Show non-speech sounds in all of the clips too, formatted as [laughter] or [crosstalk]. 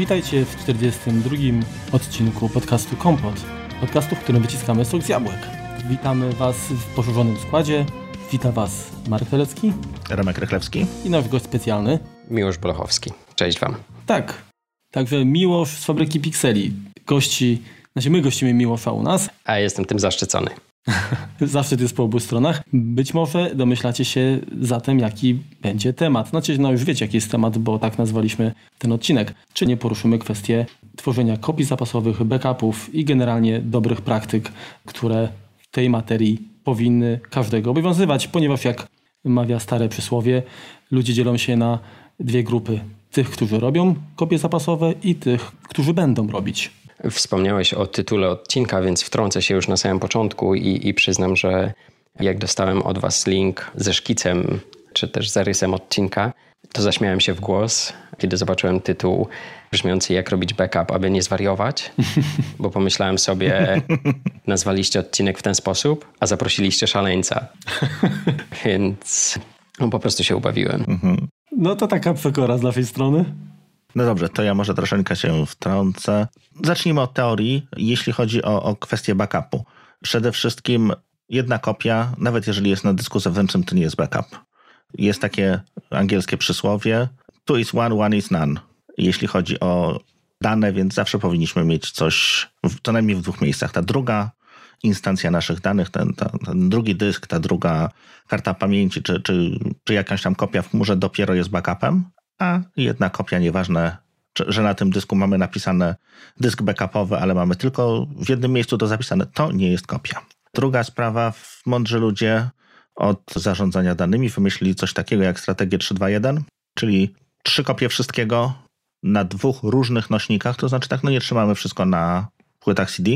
Witajcie w 42. odcinku podcastu Kompot. Podcastu, w którym wyciskamy sok z jabłek. Witamy Was w poszerzonym składzie. Wita Was Marek Telecki. Remek Rychlewski. I nasz gość specjalny. Miłosz Bolechowski. Cześć Wam. Tak. Także Miłosz z Fabryki Pikseli. Gości, znaczy my gościmy Miłosza u nas. A jestem tym zaszczycony. [laughs] Zaszczyt jest po obu stronach. Być może domyślacie się zatem, jaki będzie temat. Znaczy, no już wiecie, jaki jest temat, bo tak nazwaliśmy ten odcinek. Czy nie poruszymy kwestię tworzenia kopii zapasowych, backupów i generalnie dobrych praktyk, które w tej materii powinny każdego obowiązywać, ponieważ jak mawia stare przysłowie, ludzie dzielą się na dwie grupy. Tych, którzy robią kopie zapasowe i tych, którzy będą robić. Wspomniałeś o tytule odcinka, więc wtrącę się już na samym początku i, i przyznam, że jak dostałem od Was link ze szkicem czy też zarysem odcinka, to zaśmiałem się w głos, kiedy zobaczyłem tytuł brzmiący jak robić backup, aby nie zwariować, bo pomyślałem sobie, [laughs] nazwaliście odcinek w ten sposób, a zaprosiliście szaleńca. [laughs] Więc no, po prostu się ubawiłem. Mhm. No to taka przekora z naszej strony. No dobrze, to ja może troszeczkę się wtrącę. Zacznijmy od teorii, jeśli chodzi o, o kwestię backupu. Przede wszystkim jedna kopia, nawet jeżeli jest na dysku zewnętrznym, to nie jest backup. Jest takie angielskie przysłowie two is one, one is none. Jeśli chodzi o dane, więc zawsze powinniśmy mieć coś w, co najmniej w dwóch miejscach. Ta druga instancja naszych danych, ten, ten, ten drugi dysk, ta druga karta pamięci, czy, czy, czy jakaś tam kopia w chmurze dopiero jest backupem, a jedna kopia, nieważne, że na tym dysku mamy napisane dysk backupowy, ale mamy tylko w jednym miejscu to zapisane, to nie jest kopia. Druga sprawa, mądrzy ludzie od zarządzania danymi wymyślili coś takiego jak strategię 321, czyli trzy kopie wszystkiego na dwóch różnych nośnikach, to znaczy tak, no nie trzymamy wszystko na płytach CD,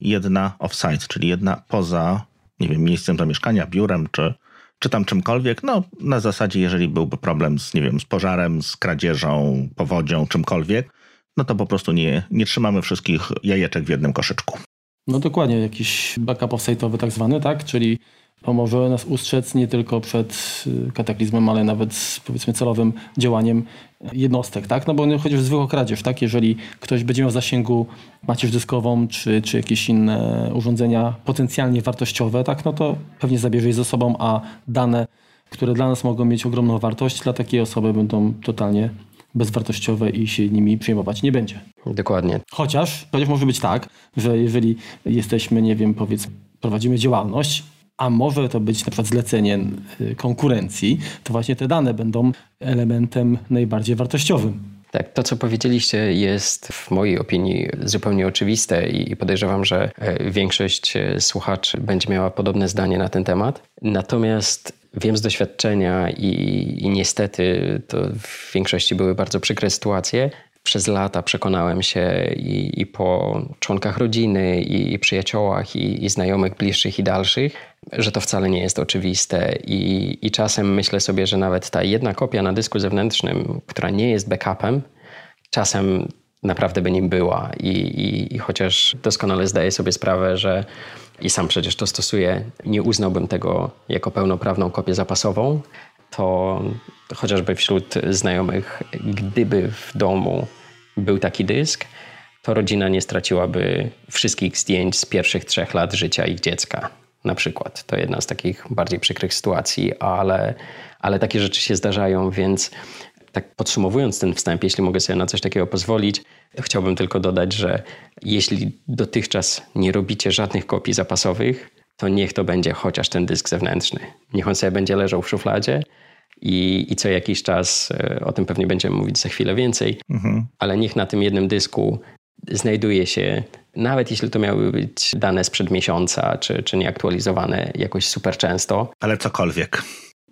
jedna offsite, czyli jedna poza, nie wiem, miejscem zamieszkania, biurem czy czy tam czymkolwiek, no na zasadzie, jeżeli byłby problem z, nie wiem, z pożarem, z kradzieżą, powodzią, czymkolwiek, no to po prostu nie, nie trzymamy wszystkich jajeczek w jednym koszyczku. No dokładnie, jakiś backup offsite'owy tak zwany, tak? Czyli pomoże nas ustrzec nie tylko przed y, kataklizmem, ale nawet powiedzmy celowym działaniem jednostek, tak? No bo nie chodzi o zwykłą kradzież, tak? Jeżeli ktoś będzie miał w zasięgu macierz dyskową, czy, czy jakieś inne urządzenia potencjalnie wartościowe, tak? No to pewnie zabierze je ze sobą, a dane, które dla nas mogą mieć ogromną wartość, dla takiej osoby będą totalnie bezwartościowe i się nimi przejmować nie będzie. Dokładnie. Chociaż, chociaż może być tak, że jeżeli jesteśmy, nie wiem, powiedzmy, prowadzimy działalność a może to być na przykład zlecenie y, konkurencji, to właśnie te dane będą elementem najbardziej wartościowym. Tak, to co powiedzieliście jest w mojej opinii zupełnie oczywiste i podejrzewam, że e, większość e, słuchaczy będzie miała podobne zdanie na ten temat. Natomiast wiem z doświadczenia i, i niestety to w większości były bardzo przykre sytuacje, przez lata przekonałem się i, i po członkach rodziny, i, i przyjaciołach, i, i, znajomych bliższych i dalszych, że to wcale nie jest oczywiste. I, czasem myślę sobie, że nawet ta jedna kopia na dysku zewnętrznym, która nie jest backupem, czasem naprawdę by nim była. I, chociaż doskonale zdaję sobie sprawę, że i sam przecież to stosuję, nie uznałbym tego jako pełnoprawną kopię zapasową, to chociażby wśród znajomych, gdyby w domu był taki dysk, to rodzina nie straciłaby wszystkich zdjęć z pierwszych trzech lat życia ich dziecka. Na przykład. To jedna z takich bardziej przykrych sytuacji, ale, ale takie rzeczy się zdarzają, więc tak podsumowując ten wstęp, jeśli mogę sobie na coś takiego pozwolić, chciałbym tylko dodać, że jeśli dotychczas nie robicie żadnych kopii zapasowych, to niech to będzie chociaż ten dysk zewnętrzny. Niech on sobie będzie leżał w szufladzie i, i co jakiś czas, e, o tym pewnie będziemy mówić za chwilę więcej, mhm. ale niech na tym jednym dysku znajduje się, nawet jeśli to miały być dane sprzed miesiąca, czy, czy nieaktualizowane jakoś super często. Ale cokolwiek.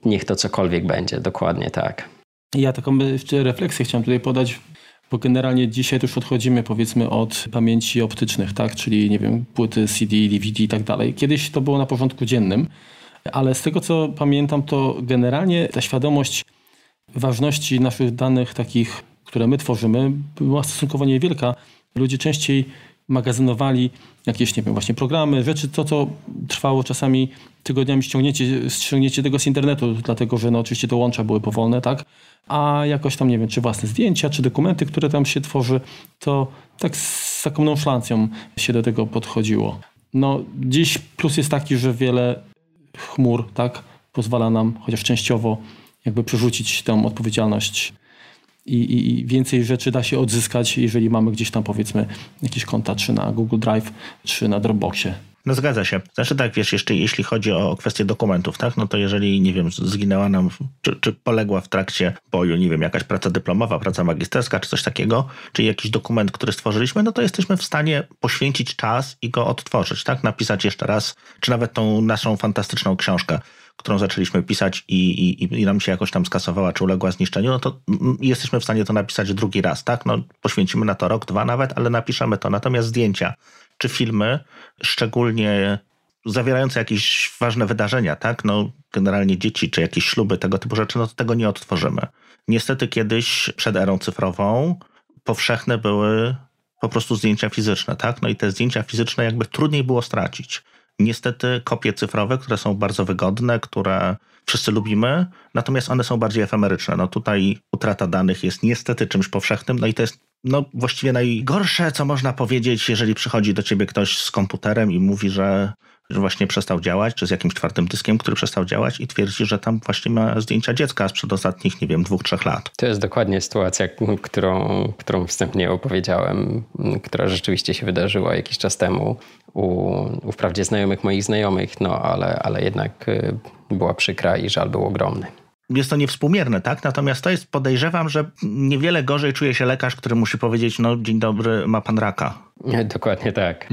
Niech to cokolwiek będzie, dokładnie tak. Ja taką refleksję chciałem tutaj podać, bo generalnie dzisiaj już odchodzimy powiedzmy od pamięci optycznych, tak, czyli nie wiem, płyty CD, DVD i tak dalej. Kiedyś to było na porządku dziennym, ale z tego co pamiętam, to generalnie ta świadomość ważności naszych danych takich, które my tworzymy, była stosunkowo niewielka. Ludzie częściej magazynowali jakieś, nie wiem, właśnie programy, rzeczy, to co trwało czasami tygodniami, ściągnięcie, ściągnięcie tego z internetu, dlatego że no oczywiście te łącza były powolne, tak? A jakoś tam, nie wiem, czy własne zdjęcia, czy dokumenty, które tam się tworzy, to tak z taką nonszalancją się do tego podchodziło. No dziś plus jest taki, że wiele chmur, tak, pozwala nam chociaż częściowo jakby przerzucić tę odpowiedzialność i, i, więcej rzeczy da się odzyskać, jeżeli mamy gdzieś tam powiedzmy jakieś konta, czy na Google Drive, czy na Dropboxie. No zgadza się. Znaczy tak, wiesz, jeszcze jeśli chodzi o kwestię dokumentów, tak, no to jeżeli, nie wiem, zginęła nam, czy, czy poległa w trakcie boju, nie wiem, jakaś praca dyplomowa, praca magisterska, czy coś takiego, czy jakiś dokument, który stworzyliśmy, no to jesteśmy w stanie poświęcić czas i go odtworzyć, tak, napisać jeszcze raz, czy nawet tą naszą fantastyczną książkę którą zaczęliśmy pisać i, i, i nam się jakoś tam skasowała, czy uległa zniszczeniu, no to jesteśmy w stanie to napisać drugi raz, tak? No, poświęcimy na to rok, dwa nawet, ale napiszemy to. Natomiast zdjęcia czy filmy, szczególnie zawierające jakieś ważne wydarzenia, tak? No, generalnie dzieci, czy jakieś śluby, tego typu rzeczy, no to tego nie odtworzymy. Niestety kiedyś, przed erą cyfrową, powszechne były po prostu zdjęcia fizyczne, tak? No i te zdjęcia fizyczne jakby trudniej było stracić niestety kopie cyfrowe, które są bardzo wygodne, które wszyscy lubimy, natomiast one są bardziej efemeryczne. No tutaj utrata danych jest niestety czymś powszechnym, no i to jest no, właściwie najgorsze, co można powiedzieć, jeżeli przychodzi do ciebie ktoś z komputerem i mówi, że że właśnie przestał działać, czy z jakimś czwartym dyskiem, który przestał działać i twierdzi, że tam właśnie ma zdjęcia dziecka sprzed ostatnich, nie wiem, dwóch, trzech lat. To jest dokładnie sytuacja, którą, którą wstępnie opowiedziałem, która rzeczywiście się wydarzyła jakiś czas temu u, u wprawdzie znajomych moich znajomych, no ale, ale jednak y, była przykra i żal był ogromny jest to niewspółmierne, tak? Natomiast to jest, podejrzewam, że niewiele gorzej czuje się lekarz, który musi powiedzieć, no dzień dobry, ma pan raka. Dokładnie tak.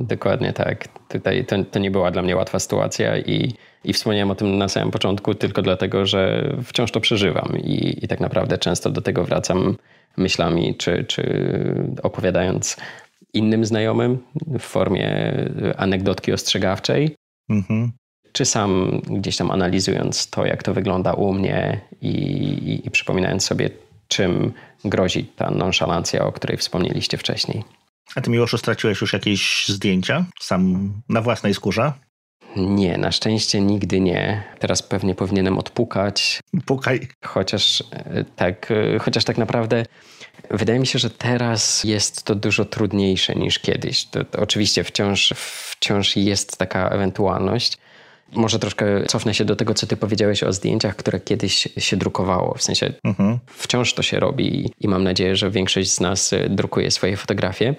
Dokładnie tak. Tutaj to, to nie była dla mnie łatwa sytuacja i, i wspomniałem o tym na samym początku tylko dlatego, że wciąż to przeżywam i, i tak naprawdę często do tego wracam myślami czy, czy opowiadając innym znajomym w formie anegdotki ostrzegawczej. Mhm. Czy sam gdzieś tam analizując to, jak to wygląda u mnie i, i, i przypominając sobie, czym grozi ta nonszalancja, o której wspomnieliście wcześniej. A ty, Miłoszu, straciłeś już jakieś zdjęcia sam na własnej skórze? Nie, na szczęście nigdy nie. Teraz pewnie powinienem odpukać. Pukaj. Chociaż e, tak, e, chociaż tak naprawdę wydaje mi się, że teraz jest to dużo trudniejsze niż kiedyś. To, to oczywiście wciąż, wciąż jest taka ewentualność. Może troszkę cofnę się do tego, co ty powiedziałeś o zdjęciach, które kiedyś się drukowało. W sensie mhm. wciąż to się robi i mam nadzieję, że większość z nas e, drukuje swoje fotografie.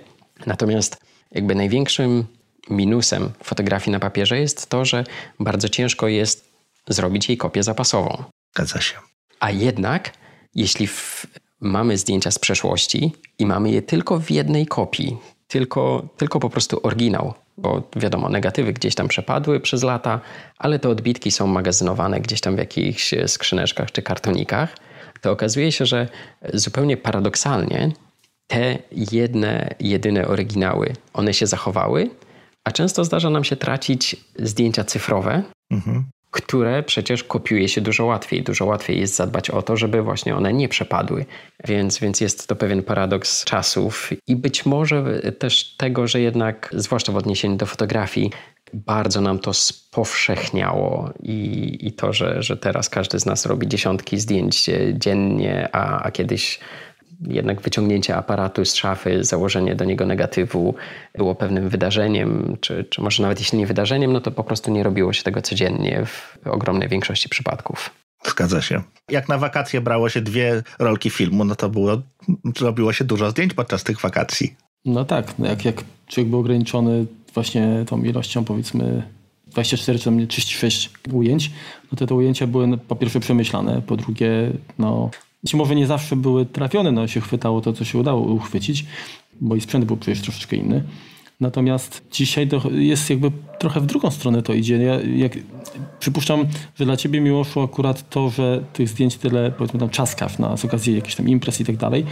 Natomiast jakby największym minusem fotografii na papierze jest to, że bardzo ciężko jest zrobić jej kopię zapasową. Zgadza się. A jednak, jeśli w, mamy zdjęcia z przeszłości i mamy je tylko w jednej kopii, tylko, tylko po prostu oryginał, bo wiadomo, negatywy gdzieś tam przepadły przez lata, ale te odbitki są magazynowane gdzieś tam w jakichś skrzyneczkach czy kartonikach, to okazuje się, że zupełnie paradoksalnie te jedne, jedyne oryginały, one się zachowały, a często zdarza nam się tracić zdjęcia cyfrowe, mhm. Które przecież kopiuje się dużo łatwiej. Dużo łatwiej jest zadbać o to, żeby właśnie one nie przepadły. Więc, więc jest to pewien paradoks czasów i być może też tego, że jednak, zwłaszcza w odniesieniu do fotografii, bardzo nam to spowszechniało i, i to, że, że teraz każdy z nas robi dziesiątki zdjęć dziennie, a, a kiedyś jednak wyciągnięcie aparatu z szafy, założenie do niego negatywu było pewnym wydarzeniem, czy, czy może nawet jeśli nie wydarzeniem, no to po prostu nie robiło się tego codziennie w ogromnej większości przypadków. Zgadza się. Jak na wakacje brało się dwie rolki filmu, no to było, robiło się dużo zdjęć podczas tych wakacji. No tak, no jak, jak człowiek był ograniczony właśnie tą ilością powiedzmy 24 czy 36 ujęć, no to te ujęcia były po pierwsze przemyślane, po drugie no, być może nie zawsze były trafione, no się chwytało to, co się udało uchwycić, bo i sprzęt był przecież troszeczkę inny. Natomiast dzisiaj jest jakby trochę w drugą stronę to idzie. Ja jak, przypuszczam, że dla ciebie miło szło akurat to, że tych zdjęć tyle, powiedzmy tam czaskaw na, z okazji jakichś tam imprez i tak dalej,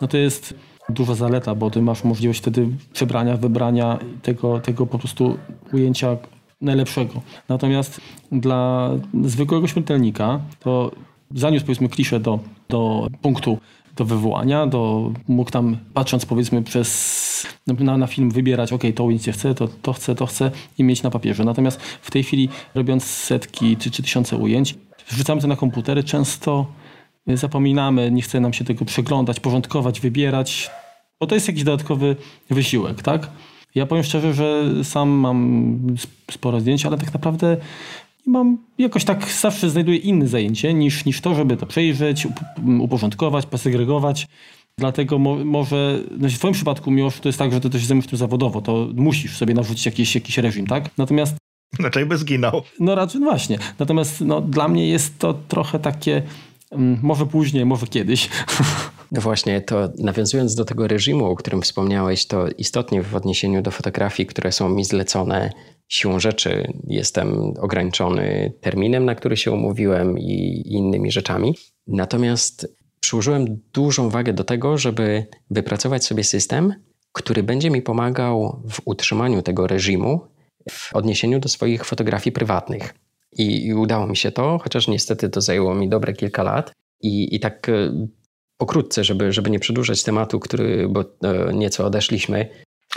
no to jest duża zaleta, bo ty masz możliwość wtedy przebrania, wybrania tego, tego po prostu ujęcia najlepszego. Natomiast dla zwykłego śmiertelnika to zaniósł powiedzmy kliszę do, do punktu do wywołania, do, mógł tam patrząc powiedzmy przez na, na film wybierać, ok, to ujęcie chcę, to, to chcę, to chcę i mieć na papierze. Natomiast w tej chwili robiąc setki czy, czy tysiące ujęć, wrzucamy to na komputery, często zapominamy, nie chce nam się tego przeglądać, porządkować, wybierać, bo to jest jakiś dodatkowy wysiłek, tak? Ja powiem szczerze, że sam mam sporo zdjęć, ale tak naprawdę mam jakoś tak zawsze znajduję inne zajęcie niż, niż to, żeby to przejrzeć, uporządkować, posegregować. Dlatego mo, może, no w Twoim przypadku, mimo że to jest tak, że ty też zajmujesz tym zawodowo, to musisz sobie narzucić jakiś, jakiś reżim, tak? Natomiast Raczej by zginął. No raczej, no właśnie. Natomiast no, dla mnie jest to trochę takie, um, może później, może kiedyś. [laughs] No właśnie, to nawiązując do tego reżimu, o którym wspomniałeś, to istotnie w odniesieniu do fotografii, które są mi zlecone siłą rzeczy, jestem ograniczony terminem, na który się umówiłem i innymi rzeczami. Natomiast przyłożyłem dużą wagę do tego, żeby wypracować sobie system, który będzie mi pomagał w utrzymaniu tego reżimu w odniesieniu do swoich fotografii prywatnych. I, I, udało mi się to, chociaż niestety to zajęło mi dobre kilka lat. I, i tak e, pokrótce, żeby, żeby nie przedłużać tematu, który, bo e, nieco odeszliśmy.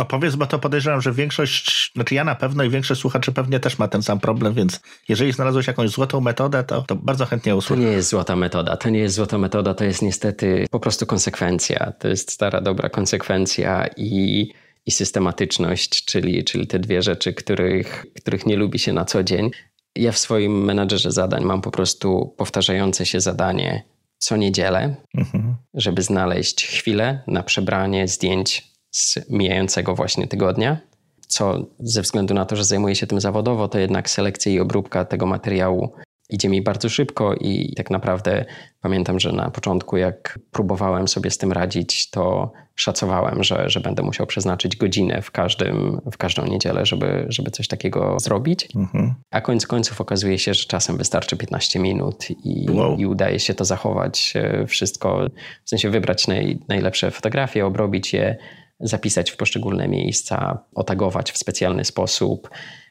Opowiedz, bo to podejrzewam, że większość, znaczy ja na pewno i większość słuchaczy pewnie też ma ten sam problem, więc jeżeli znalazłeś jakąś złotą metodę, to, to bardzo chętnie usłyszę. To nie jest złota metoda, to nie jest złota metoda, to jest niestety po prostu konsekwencja. To jest stara, dobra konsekwencja i, i systematyczność, czyli, czyli te dwie rzeczy, których, których nie lubi się na co dzień. Ja w swoim menadżerze zadań mam po prostu powtarzające się zadanie co niedzielę, mhm. żeby znaleźć chwilę na przebranie zdjęć z mijającego właśnie tygodnia. Co ze względu na to, że zajmuję się tym zawodowo, to jednak selekcja i obróbka tego materiału idzie mi bardzo szybko i tak naprawdę pamiętam, że na początku, jak próbowałem sobie z tym radzić, to szacowałem, że, że będę musiał przeznaczyć godzinę w, każdym, w każdą niedzielę, żeby, żeby coś takiego zrobić. Mhm. A koniec końców okazuje się, że czasem wystarczy 15 minut i, wow. i udaje się to zachować e, wszystko, w sensie wybrać naj, najlepsze fotografie, obrobić je, zapisać w poszczególne miejsca, otagować w specjalny sposób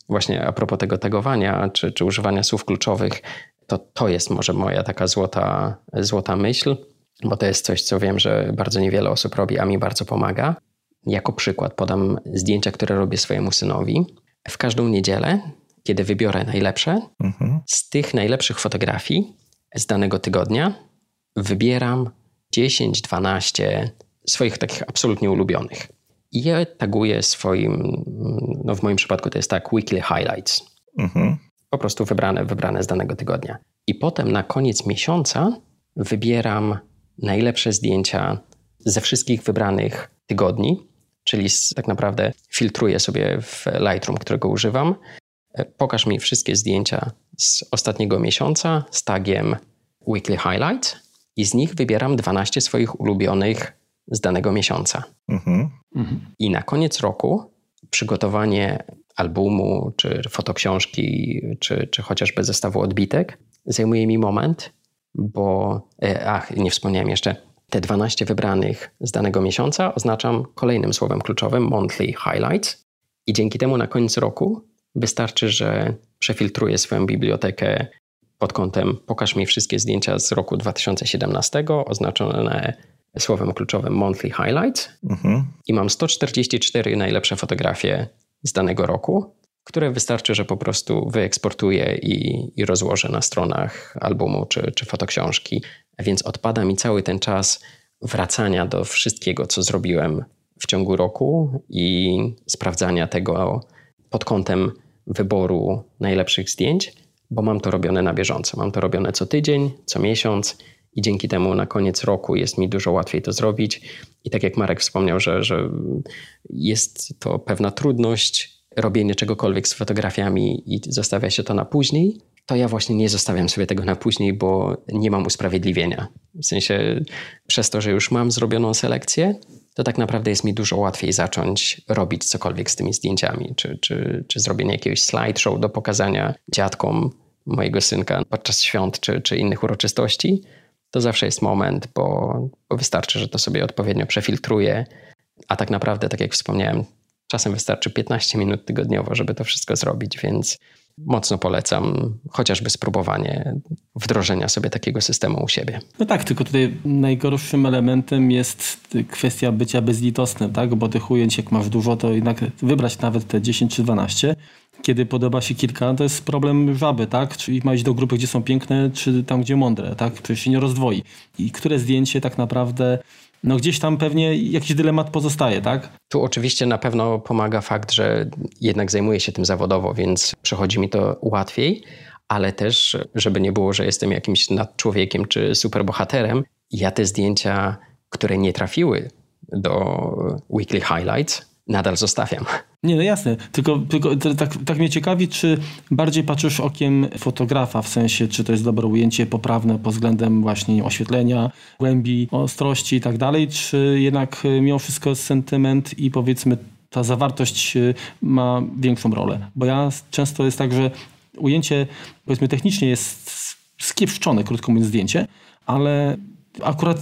właśnie a propos tego tagowania czy, czy używania słów kluczowych, to to jest może moja taka złota, złota myśl, bo to jest coś, co wiem, że bardzo niewiele osób robi, a mi bardzo pomaga. Jako przykład podam zdjęcia, które robię swojemu synowi. W każdą niedzielę, kiedy wybiorę najlepsze, mhm. z tych najlepszych fotografii z danego tygodnia wybieram 10-12 swoich takich absolutnie ulubionych. I je taguję swoim, no w moim przypadku to jest tak, weekly highlights. Mhm. Po prostu wybrane, wybrane z danego tygodnia. I potem na koniec miesiąca wybieram najlepsze zdjęcia ze wszystkich wybranych tygodni, czyli tak naprawdę filtruję sobie w Lightroom, którego używam. E, pokaż mi wszystkie zdjęcia z ostatniego miesiąca z tagiem Weekly Highlights i z nich wybieram 12 swoich ulubionych z danego miesiąca. Mhm. I na koniec roku przygotowanie albumu, czy fotoksiążki, czy, czy chociażby zestawu odbitek zajmuje mi moment, bo, e, ach, nie wspomniałem jeszcze, te 12 wybranych z danego miesiąca oznaczam kolejnym słowem kluczowym monthly highlights i dzięki temu na koniec roku wystarczy, że przefiltruję swoją bibliotekę pod kątem pokaż mi wszystkie zdjęcia z roku 2017 oznaczone słowem kluczowym monthly highlights mhm. i mam 144 najlepsze fotografie z danego roku, które wystarczy, że po prostu wyeksportuję i, i rozłożę na stronach albumu czy, czy fotoksiążki. Więc odpada mi cały ten czas wracania do wszystkiego, co zrobiłem w ciągu roku i sprawdzania tego pod kątem wyboru najlepszych zdjęć, bo mam to robione na bieżąco. Mam to robione co tydzień, co miesiąc i dzięki temu na koniec roku jest mi dużo łatwiej to zrobić. I tak jak Marek wspomniał, że, że jest to pewna trudność robienie czegokolwiek z fotografiami i zostawia się to na później, to ja właśnie nie zostawiam sobie tego na później, bo nie mam usprawiedliwienia. W sensie przez to, że już mam zrobioną selekcję, to tak naprawdę jest mi dużo łatwiej zacząć robić cokolwiek z tymi zdjęciami, czy, czy, czy zrobienie jakiegoś slideshow do pokazania dziadkom mojego synka podczas świąt czy, czy innych uroczystości, to zawsze jest moment, bo, bo wystarczy, że to sobie odpowiednio przefiltruje, a tak naprawdę, tak jak wspomniałem, czasem wystarczy 15 minut tygodniowo, żeby to wszystko zrobić, więc mocno polecam chociażby spróbowanie wdrożenia sobie takiego systemu u siebie. No tak, tylko tutaj najgorszym elementem jest kwestia bycia bezlitosnym, tak? bo tych ujęć jak masz dużo, to jednak wybrać nawet te 10 czy 12 kiedy podoba się kilka, to jest problem żaby, tak? Czyli ma iść do grupy, gdzie są piękne, czy tam, gdzie mądre, tak? Przecież się nie rozdwoi. I które zdjęcie tak naprawdę no gdzieś tam pewnie jakiś dylemat pozostaje, tak? Tu oczywiście na pewno pomaga fakt, że jednak zajmuję się tym zawodowo, więc przychodzi mi to łatwiej, ale też, żeby nie było, że jestem jakimś nadczłowiekiem czy superbohaterem, ja te zdjęcia, które nie trafiły do Weekly Highlights, nadal zostawiam. Nie, no jasne. Tylko, tylko tak, tak mnie ciekawi, czy bardziej patrzysz okiem fotografa, w sensie, czy to jest dobre ujęcie, poprawne pod względem właśnie oświetlenia, głębi, ostrości i tak dalej, czy jednak e, mimo wszystko sentyment i powiedzmy ta zawartość e, ma większą rolę. Bo ja często jest tak, że ujęcie powiedzmy technicznie jest skiepszczone, krótko mówiąc, zdjęcie, ale akurat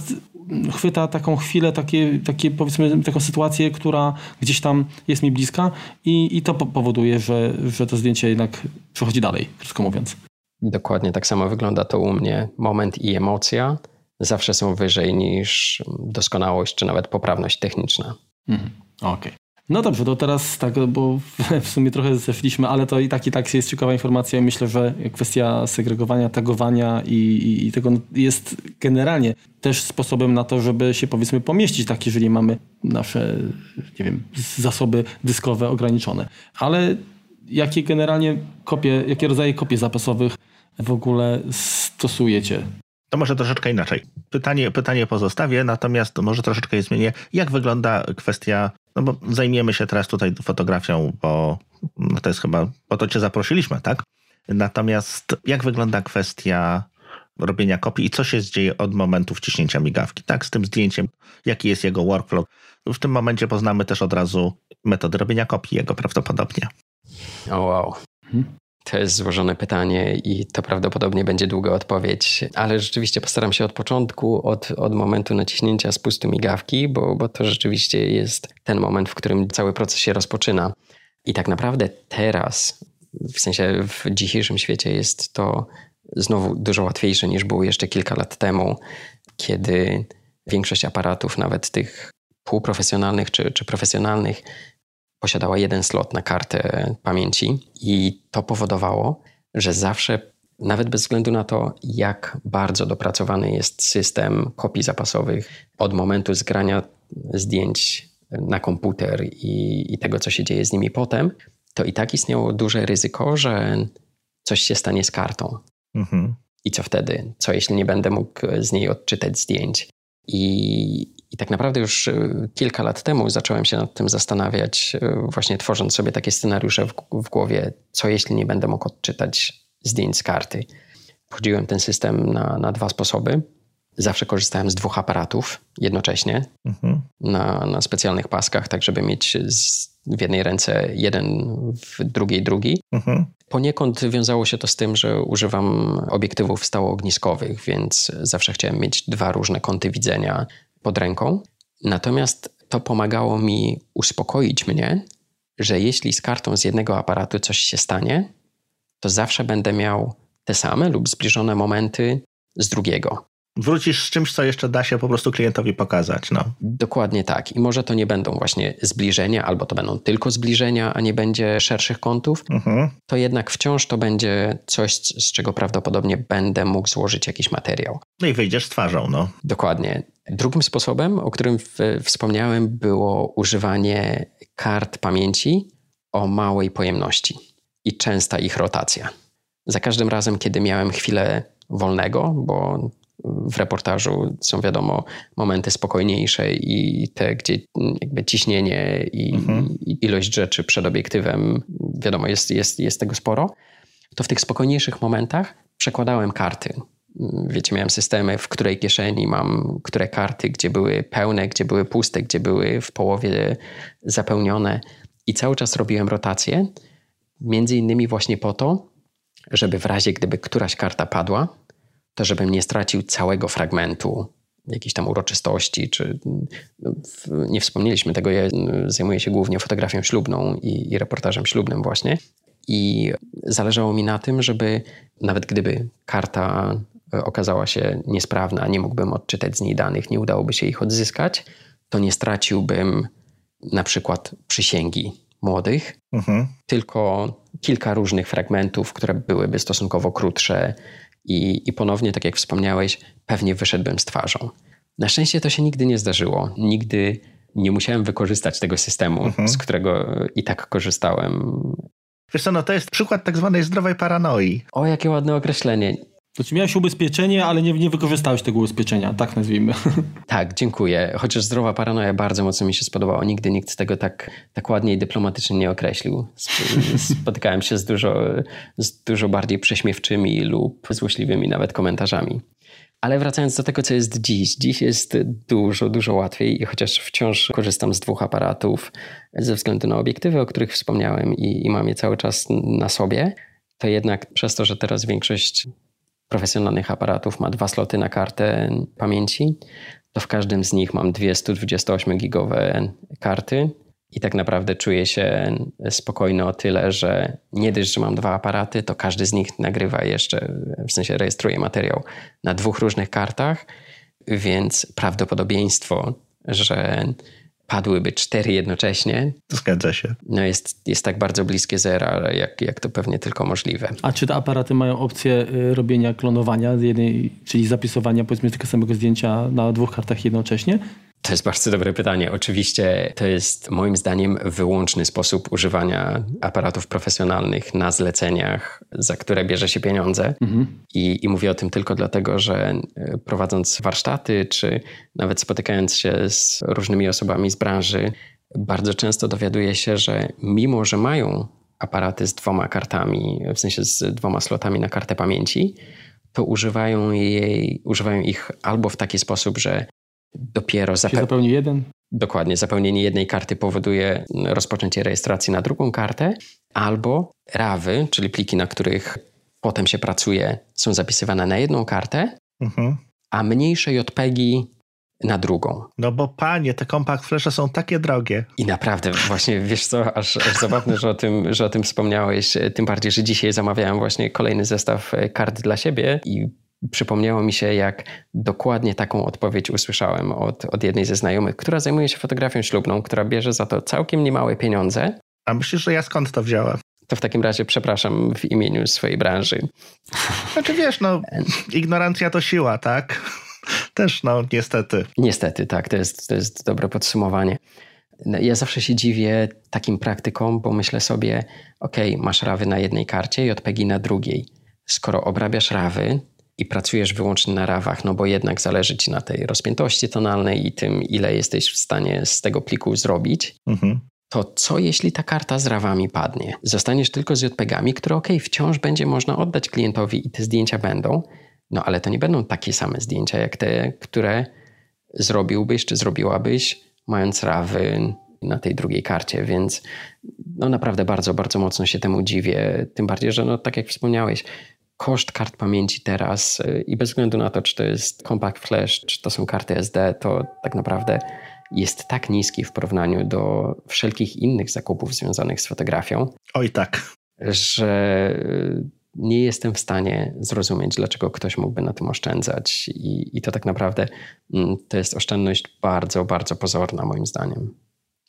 chwyta taką chwilę, takie, takie powiedzmy taką sytuację, która gdzieś tam jest mi bliska i, i to powoduje, że, że to zdjęcie jednak przechodzi dalej, krótko mówiąc. Dokładnie tak samo wygląda to u mnie. Moment i emocja zawsze są wyżej niż doskonałość czy nawet poprawność techniczna. Mhm. Okej. Okay. No dobrze, to teraz tak, bo w sumie trochę zeszliśmy, ale to i tak i tak jest ciekawa informacja. Myślę, że kwestia segregowania, tagowania i, i, i tego jest generalnie też sposobem na to, żeby się powiedzmy pomieścić, tak jeżeli mamy nasze, nie wiem, zasoby dyskowe ograniczone. Ale jakie generalnie kopie, jakie rodzaje kopii zapasowych w ogóle stosujecie? To może troszeczkę inaczej. Pytanie, pytanie pozostawię, natomiast może troszeczkę je zmienię. Jak wygląda kwestia, no bo zajmiemy się teraz tutaj fotografią, bo no to jest chyba, po to cię zaprosiliśmy, tak? Natomiast jak wygląda kwestia robienia kopii i co się dzieje od momentu wciśnięcia migawki, tak? Z tym zdjęciem, jaki jest jego workflow. W tym momencie poznamy też od razu metody robienia kopii jego prawdopodobnie. O wow. To jest złożone pytanie i to prawdopodobnie będzie długa odpowiedź, ale rzeczywiście postaram się od początku, od, od momentu naciśnięcia spustu migawki, bo, bo to rzeczywiście jest ten moment, w którym cały proces się rozpoczyna. I tak naprawdę teraz, w sensie w dzisiejszym świecie, jest to znowu dużo łatwiejsze niż było jeszcze kilka lat temu, kiedy większość aparatów, nawet tych półprofesjonalnych czy, czy profesjonalnych, posiadała jeden slot na kartę pamięci i to powodowało, że zawsze, nawet bez względu na to, jak bardzo dopracowany jest system kopii zapasowych od momentu zgrania zdjęć na komputer i, i tego, co się dzieje z nimi potem, to i tak istniało duże ryzyko, że coś się stanie z kartą. Mhm. I co wtedy? Co jeśli nie będę mógł z niej odczytać zdjęć? I, i tak naprawdę już e, kilka lat temu zacząłem się nad tym zastanawiać, e, właśnie tworząc sobie takie scenariusze w, w głowie, co jeśli nie będę mógł odczytać zdjęć z karty. Wchodziłem ten system na, na dwa sposoby. Zawsze korzystałem z dwóch aparatów jednocześnie mhm. na, na specjalnych paskach, tak żeby mieć z, w jednej ręce jeden, w drugiej drugi. Mhm. Poniekąd wiązało się to z tym, że używam obiektywów stałoogniskowych, więc zawsze chciałem mieć dwa różne kąty widzenia pod ręką. Natomiast to pomagało mi uspokoić mnie, że jeśli z kartą z jednego aparatu coś się stanie, to zawsze będę miał te same lub zbliżone momenty z drugiego wrócisz z czymś, co jeszcze da się po prostu klientowi pokazać. No. Dokładnie tak. I może to nie będą właśnie zbliżenia, albo to będą tylko zbliżenia, a nie będzie szerszych kątów. Mhm. To jednak wciąż to będzie coś, z czego prawdopodobnie będę mógł złożyć jakiś materiał. No i wyjdziesz z twarzą, no. Dokładnie. Drugim sposobem, o którym w, wspomniałem, było używanie kart pamięci o małej pojemności i częsta ich rotacja. Za każdym razem, kiedy miałem chwilę wolnego, bo w reportażu są wiadomo momenty spokojniejsze i te, gdzie jakby ciśnienie i, mhm. i ilość rzeczy przed obiektywem, wiadomo, jest, jest, jest tego sporo, to w tych spokojniejszych momentach przekładałem karty. Wiecie, miałem systemy, w której kieszeni mam które karty, gdzie były pełne, gdzie były puste, gdzie były w połowie zapełnione i cały czas robiłem rotację, między innymi właśnie po to, żeby w razie gdyby któraś karta padła, to żebym nie stracił całego fragmentu jakiejś tam uroczystości, czy no, nie wspomnieliśmy tego, ja zajmuję się głównie fotografią ślubną i, i reportażem ślubnym właśnie. i zależało mi na tym, żeby nawet gdyby karta okazała się niesprawna, nie mógłbym odczytać z niej danych, nie udałoby się ich odzyskać, to nie straciłbym na przykład przysięgi młodych, mhm. tylko kilka różnych fragmentów, które byłyby stosunkowo krótsze i, i ponownie, tak jak wspomniałeś, pewnie wyszedłbym z twarzą. Na szczęście to się nigdy nie zdarzyło. Nigdy nie musiałem wykorzystać tego systemu, mhm. z którego i tak korzystałem. Wiesz co, no to jest przykład tak zwanej zdrowej paranoi. O, jakie ładne określenie. To czy miałeś ubezpieczenie, ale nie, nie wykorzystałeś tego ubezpieczenia, tak nazwijmy. [laughs] Tak, dziękuję. Chociaż zdrowa paranoja bardzo mocno mi się spodobała. Nigdy nikt tego tak, tak ładnie i dyplomatycznie nie określił. [laughs] Spotykałem się z dużo, z dużo bardziej prześmiewczymi lub złośliwymi nawet komentarzami. Ale wracając do tego, co jest dziś. Dziś jest dużo, dużo łatwiej i chociaż wciąż korzystam z dwóch aparatów ze względu na obiektywy, o których wspomniałem i, i mam je cały czas na sobie, to jednak przez to, że teraz większość profesjonalnych aparatów ma dwa sloty na kartę pamięci, to w każdym z nich mam dwie 128-gigowe karty i tak naprawdę czuję się spokojny o tyle, że nie dość, że mam dwa aparaty, to każdy z nich nagrywa jeszcze, w sensie rejestruje materiał na dwóch różnych kartach, więc prawdopodobieństwo, że padłyby cztery jednocześnie. Zgadza się. No jest, jest tak bardzo bliskie zera, jak, jak to pewnie tylko możliwe. A czy te aparaty mają opcję y, robienia klonowania, jednej, czyli zapisywania powiedzmy tego samego zdjęcia na dwóch kartach jednocześnie? To jest bardzo dobre pytanie. Oczywiście to jest moim zdaniem wyłączny sposób używania aparatów profesjonalnych na zleceniach, za które bierze się pieniądze. Mhm. I, I mówię o tym tylko dlatego, że e, prowadząc warsztaty, czy nawet spotykając się z różnymi osobami z branży, bardzo często dowiaduję się, że mimo, że mają aparaty z dwoma kartami, w sensie z dwoma slotami na kartę pamięci, to używają, jej, używają ich albo w taki sposób, że dopiero zape- zapełni jeden? Dokładnie, zapełnienie jednej karty powoduje rozpoczęcie rejestracji na drugą kartę, albo rawy, czyli pliki, na których potem się pracuje, są zapisywane na jedną kartę, mhm. a mniejsze JPEGi na drugą. No bo panie, te compact flasze są takie drogie. I naprawdę, właśnie [laughs] wiesz co, aż, aż zabawne, że o, tym, że o tym wspomniałeś, tym bardziej, że dzisiaj zamawiałem właśnie kolejny zestaw kart dla siebie i przypomniało mi się, jak dokładnie taką odpowiedź usłyszałem od, od jednej ze znajomych, która zajmuje się fotografią ślubną, która bierze za to całkiem niemałe pieniądze. A myślisz, że ja skąd to wziąłem? To w takim razie przepraszam w imieniu swojej branży. [laughs] Znaczy wiesz, no, ignorancja to siła, tak? [laughs] Też, no, niestety. Niestety, tak, to jest, to jest dobre podsumowanie. Ja zawsze się dziwię takim praktykom, bo myślę sobie, ok, masz rawy na jednej karcie i odpegi na drugiej. Skoro obrabiasz rawy, i pracujesz wyłącznie na rawach, no bo jednak zależy ci na tej rozpiętości tonalnej i tym, ile jesteś w stanie z tego pliku zrobić, mhm. to co jeśli ta karta z rawami padnie? Zostaniesz tylko z JPEGami, które ok, wciąż będzie można oddać klientowi i te zdjęcia będą, no ale to nie będą takie same zdjęcia jak te, które zrobiłbyś czy zrobiłabyś, mając rawy na tej drugiej karcie, więc no naprawdę bardzo, bardzo mocno się temu dziwię. Tym bardziej, że no tak jak wspomniałeś, koszt kart pamięci teraz y, i bez względu na to, czy to jest compact flash, czy to są karty SD, to tak naprawdę jest tak niski w porównaniu do wszelkich innych zakupów związanych z fotografią. Oj tak. Że y, nie jestem w stanie zrozumieć, dlaczego ktoś mógłby na tym oszczędzać. I, i to tak naprawdę mm, to jest oszczędność bardzo, bardzo pozorna, moim zdaniem.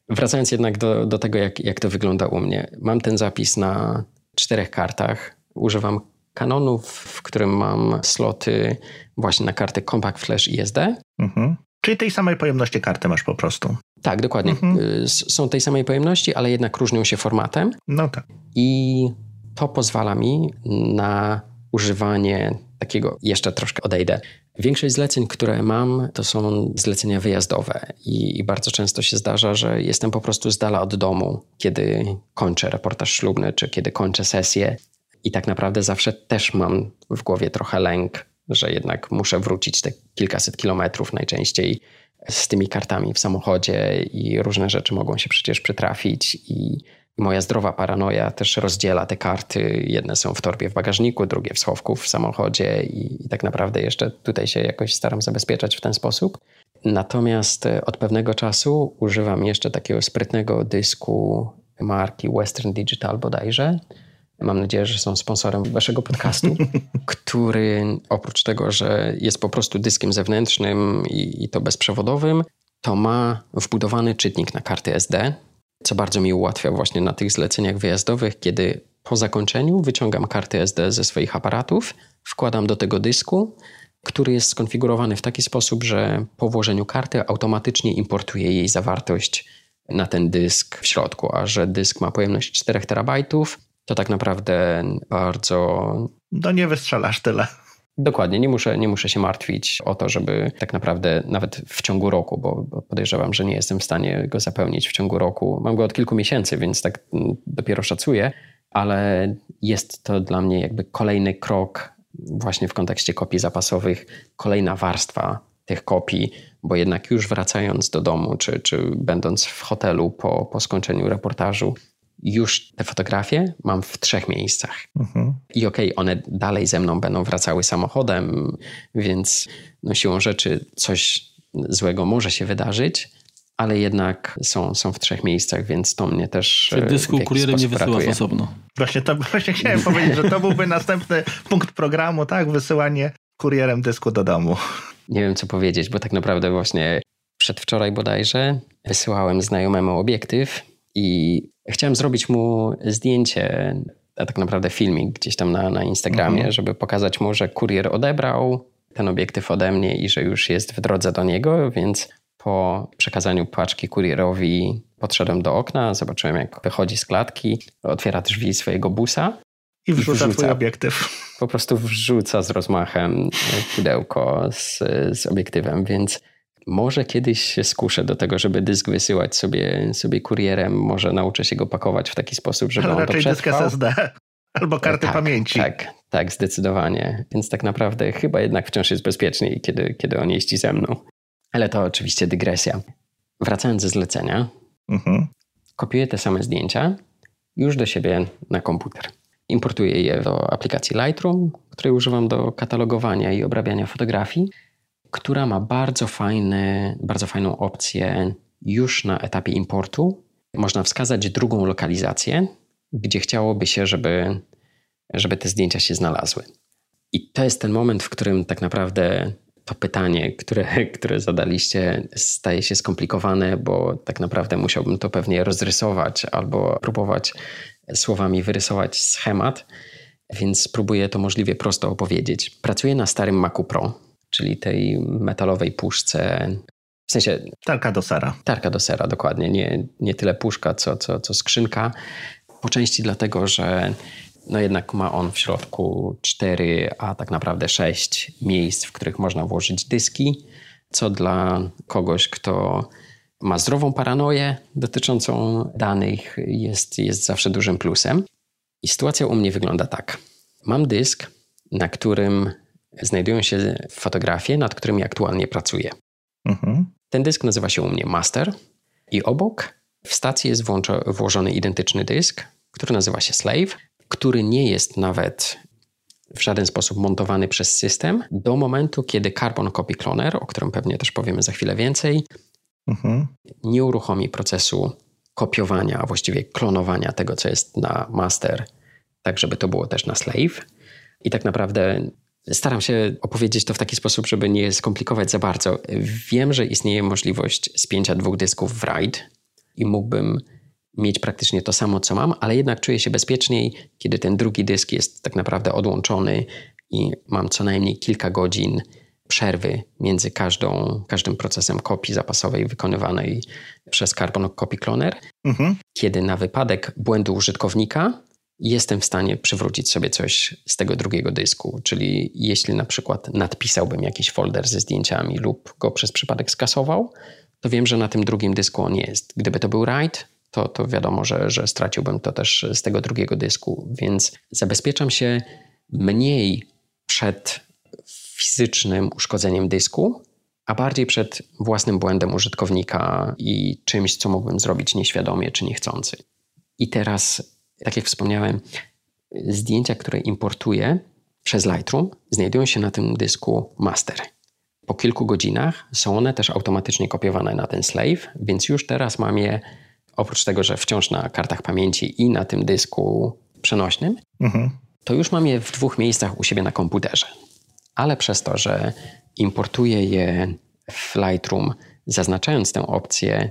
Wracając jednak do, do tego, jak, jak to wygląda u mnie. Mam ten zapis na czterech kartach. Używam Canonu, w którym mam sloty właśnie na karty Compact Flash i SD. Mhm. Czyli tej samej pojemności karty masz po prostu. Tak, dokładnie. Mhm. Y, są tej samej pojemności, ale jednak różnią się formatem. No tak. I to pozwala mi na używanie takiego, jeszcze troszkę odejdę. Większość zleceń, które mam, to są zlecenia wyjazdowe i, i, bardzo często się zdarza, że jestem po prostu z dala od domu, kiedy kończę reportaż ślubny, czy kiedy kończę sesję i tak naprawdę zawsze też mam w głowie trochę lęk, że jednak muszę wrócić te kilkaset kilometrów najczęściej z tymi kartami w samochodzie i różne rzeczy mogą się przecież przytrafić i moja zdrowa paranoja też rozdziela te karty. Jedne są w torbie w bagażniku, drugie w schowku w samochodzie i, i tak naprawdę jeszcze tutaj się jakoś staram zabezpieczać w ten sposób. Natomiast e, od pewnego czasu używam jeszcze takiego sprytnego dysku marki Western Digital bodajże, Mam nadzieję, że są sponsorem waszego podcastu, [laughs] który oprócz tego, że jest po prostu dyskiem zewnętrznym i, i to bezprzewodowym, to ma wbudowany czytnik na karty SD, co bardzo mi ułatwia właśnie na tych zleceniach wyjazdowych, kiedy po zakończeniu wyciągam karty SD ze swoich aparatów, wkładam do tego dysku, który jest skonfigurowany w taki sposób, że po włożeniu karty automatycznie importuje jej zawartość na ten dysk w środku, a że dysk ma pojemność 4 terabajtów, to tak naprawdę bardzo. No nie wystrzelasz tyle. Dokładnie, nie muszę, nie muszę się martwić o to, żeby tak naprawdę nawet w ciągu roku, bo, podejrzewam, że nie jestem w stanie go zapełnić w ciągu roku. Mam go od kilku miesięcy, więc tak mm, dopiero szacuję, ale jest to dla mnie jakby kolejny krok właśnie w kontekście kopii zapasowych, kolejna warstwa tych kopii, bo jednak już wracając do domu, czy, czy będąc w hotelu po, po skończeniu reportażu, już te fotografie mam w trzech miejscach. Mhm. I okej, okay, one dalej ze mną będą wracały samochodem, więc no siłą rzeczy coś złego może się wydarzyć, ale jednak są, są w trzech miejscach, więc to mnie też. Czy dysku kurierem nie wysyłasz osobno? Właśnie, to, [laughs] właśnie chciałem powiedzieć, że to byłby następny punkt programu, tak? Wysyłanie kurierem dysku do domu. Nie wiem, co powiedzieć, bo tak naprawdę właśnie przedwczoraj bodajże wysyłałem znajomemu obiektyw i chciałem zrobić mu zdjęcie, a tak naprawdę filmik gdzieś tam na, na Instagramie, mhm. żeby pokazać mu, że kurier odebrał ten obiektyw ode mnie i że już jest w drodze do niego, więc po przekazaniu paczki kurierowi podszedłem do okna, zobaczyłem jak wychodzi z klatki, otwiera drzwi swojego busa i wrzuca, wrzuca twój obiektyw. Po prostu wrzuca z rozmachem pudełko z, z obiektywem, więc może kiedyś się skuszę do tego, żeby dysk wysyłać sobie, sobie kurierem. Może nauczę się go pakować w taki sposób, żeby Ale on to przetrwał. dysk SSD [laughs] albo karty tak, pamięci. Tak, tak, zdecydowanie. Więc tak naprawdę chyba jednak wciąż jest bezpieczniej, kiedy, kiedy on jeździ ze mną. Ale to oczywiście dygresja. Wracając ze zlecenia, mhm. kopiuję te same zdjęcia już do siebie na komputer. Importuję je do aplikacji Lightroom, której używam do katalogowania i obrabiania fotografii która ma bardzo, fajny, bardzo fajną opcję już na etapie importu. Można wskazać drugą lokalizację, gdzie chciałoby się, żeby, żeby te zdjęcia się znalazły. I to jest ten moment, w którym tak naprawdę to pytanie, które, [laughs] które zadaliście, staje się skomplikowane, bo tak naprawdę musiałbym to pewnie rozrysować albo próbować słowami wyrysować schemat, więc spróbuję to możliwie prosto opowiedzieć. Pracuję na starym Macu Pro, czyli tej metalowej puszce. W sensie. Tarka do sera. Tarka do sera, dokładnie. Nie, nie tyle puszka, co, co, co skrzynka. Po części dlatego, że no jednak ma on w środku cztery, a tak naprawdę sześć miejsc, w których można włożyć dyski, co dla kogoś, kto ma zdrową paranoję dotyczącą danych, jest, jest zawsze dużym plusem. I sytuacja u mnie wygląda tak. Mam dysk, na którym znajdują się fotografie, nad którymi aktualnie pracuję. Mhm. Ten dysk nazywa się u mnie Master i obok w stacji jest włożony identyczny dysk, który nazywa się Slave, który nie jest nawet w żaden sposób montowany przez system do momentu, kiedy Carbon Copy Cloner, o którym pewnie też powiemy za chwilę więcej, mhm. nie uruchomi procesu kopiowania, a właściwie klonowania tego, co jest na master, tak żeby to było też na slave. I tak naprawdę Staram się opowiedzieć to w taki sposób, żeby nie skomplikować za bardzo. Wiem, że istnieje możliwość spięcia dwóch dysków w RAID i mógłbym mieć praktycznie to samo, co mam, ale jednak czuję się bezpieczniej, kiedy ten drugi dysk jest tak naprawdę odłączony i mam co najmniej kilka godzin przerwy między każdą, każdym procesem kopii zapasowej wykonywanej przez Carbon Copy Cloner, mhm. kiedy na wypadek błędu użytkownika jestem w stanie przywrócić sobie coś z tego drugiego dysku. Czyli jeśli na przykład nadpisałbym jakiś folder ze zdjęciami lub go przez przypadek skasował, to wiem, że na tym drugim dysku on jest. Gdyby to był write, to, to wiadomo, że, że straciłbym to też z tego drugiego dysku, więc zabezpieczam się mniej przed fizycznym uszkodzeniem dysku, a bardziej przed własnym błędem użytkownika i czymś, co mógłbym zrobić nieświadomie czy niechcący. I teraz tak jak wspomniałem, zdjęcia, które importuję przez Lightroom, znajdują się na tym dysku master. Po kilku godzinach są one też automatycznie kopiowane na ten slave, więc już teraz mam je, oprócz tego, że wciąż na kartach pamięci i na tym dysku przenośnym, mhm. to już mam je w dwóch miejscach u siebie na komputerze. Ale przez to, że importuję je w Lightroom, zaznaczając tę opcję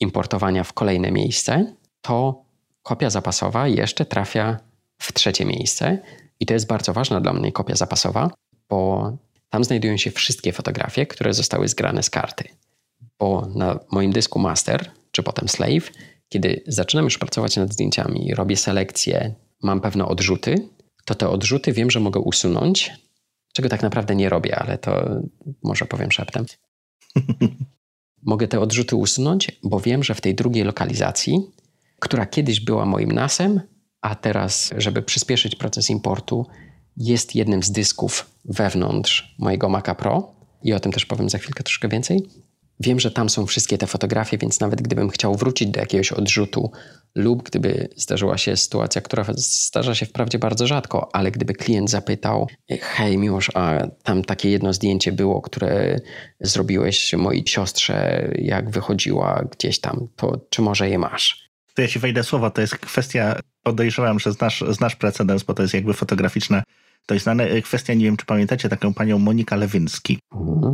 importowania w kolejne miejsce, to kopia zapasowa jeszcze trafia w trzecie miejsce. I to jest bardzo ważna dla mnie kopia zapasowa, bo tam znajdują się wszystkie fotografie, które zostały zgrane z karty. Bo na moim dysku master, czy potem slave, kiedy zaczynam już pracować nad zdjęciami, robię selekcję, mam pewne odrzuty, to te odrzuty wiem, że mogę usunąć, czego tak naprawdę nie robię, ale to może powiem szeptem. [laughs] mogę te odrzuty usunąć, bo wiem, że w tej drugiej lokalizacji, która kiedyś była moim NASem, a teraz, żeby przyspieszyć proces importu, jest jednym z dysków wewnątrz mojego Maca Pro i o tym też powiem za chwilkę troszkę więcej. Wiem, że tam są wszystkie te fotografie, więc nawet gdybym chciał wrócić do jakiegoś odrzutu lub gdyby zdarzyła się sytuacja, która zdarza się wprawdzie bardzo rzadko, ale gdyby klient zapytał, hej Miłosz, a tam takie jedno zdjęcie było, które zrobiłeś mojej siostrze, jak wychodziła gdzieś tam, to czy może je masz? To ja ci wejdę słowo, to jest kwestia, podejrzewam, że znasz, znasz precedens, bo to jest jakby fotograficzne to jest znana kwestia, nie wiem czy pamiętacie, taką panią Monika Lewinski.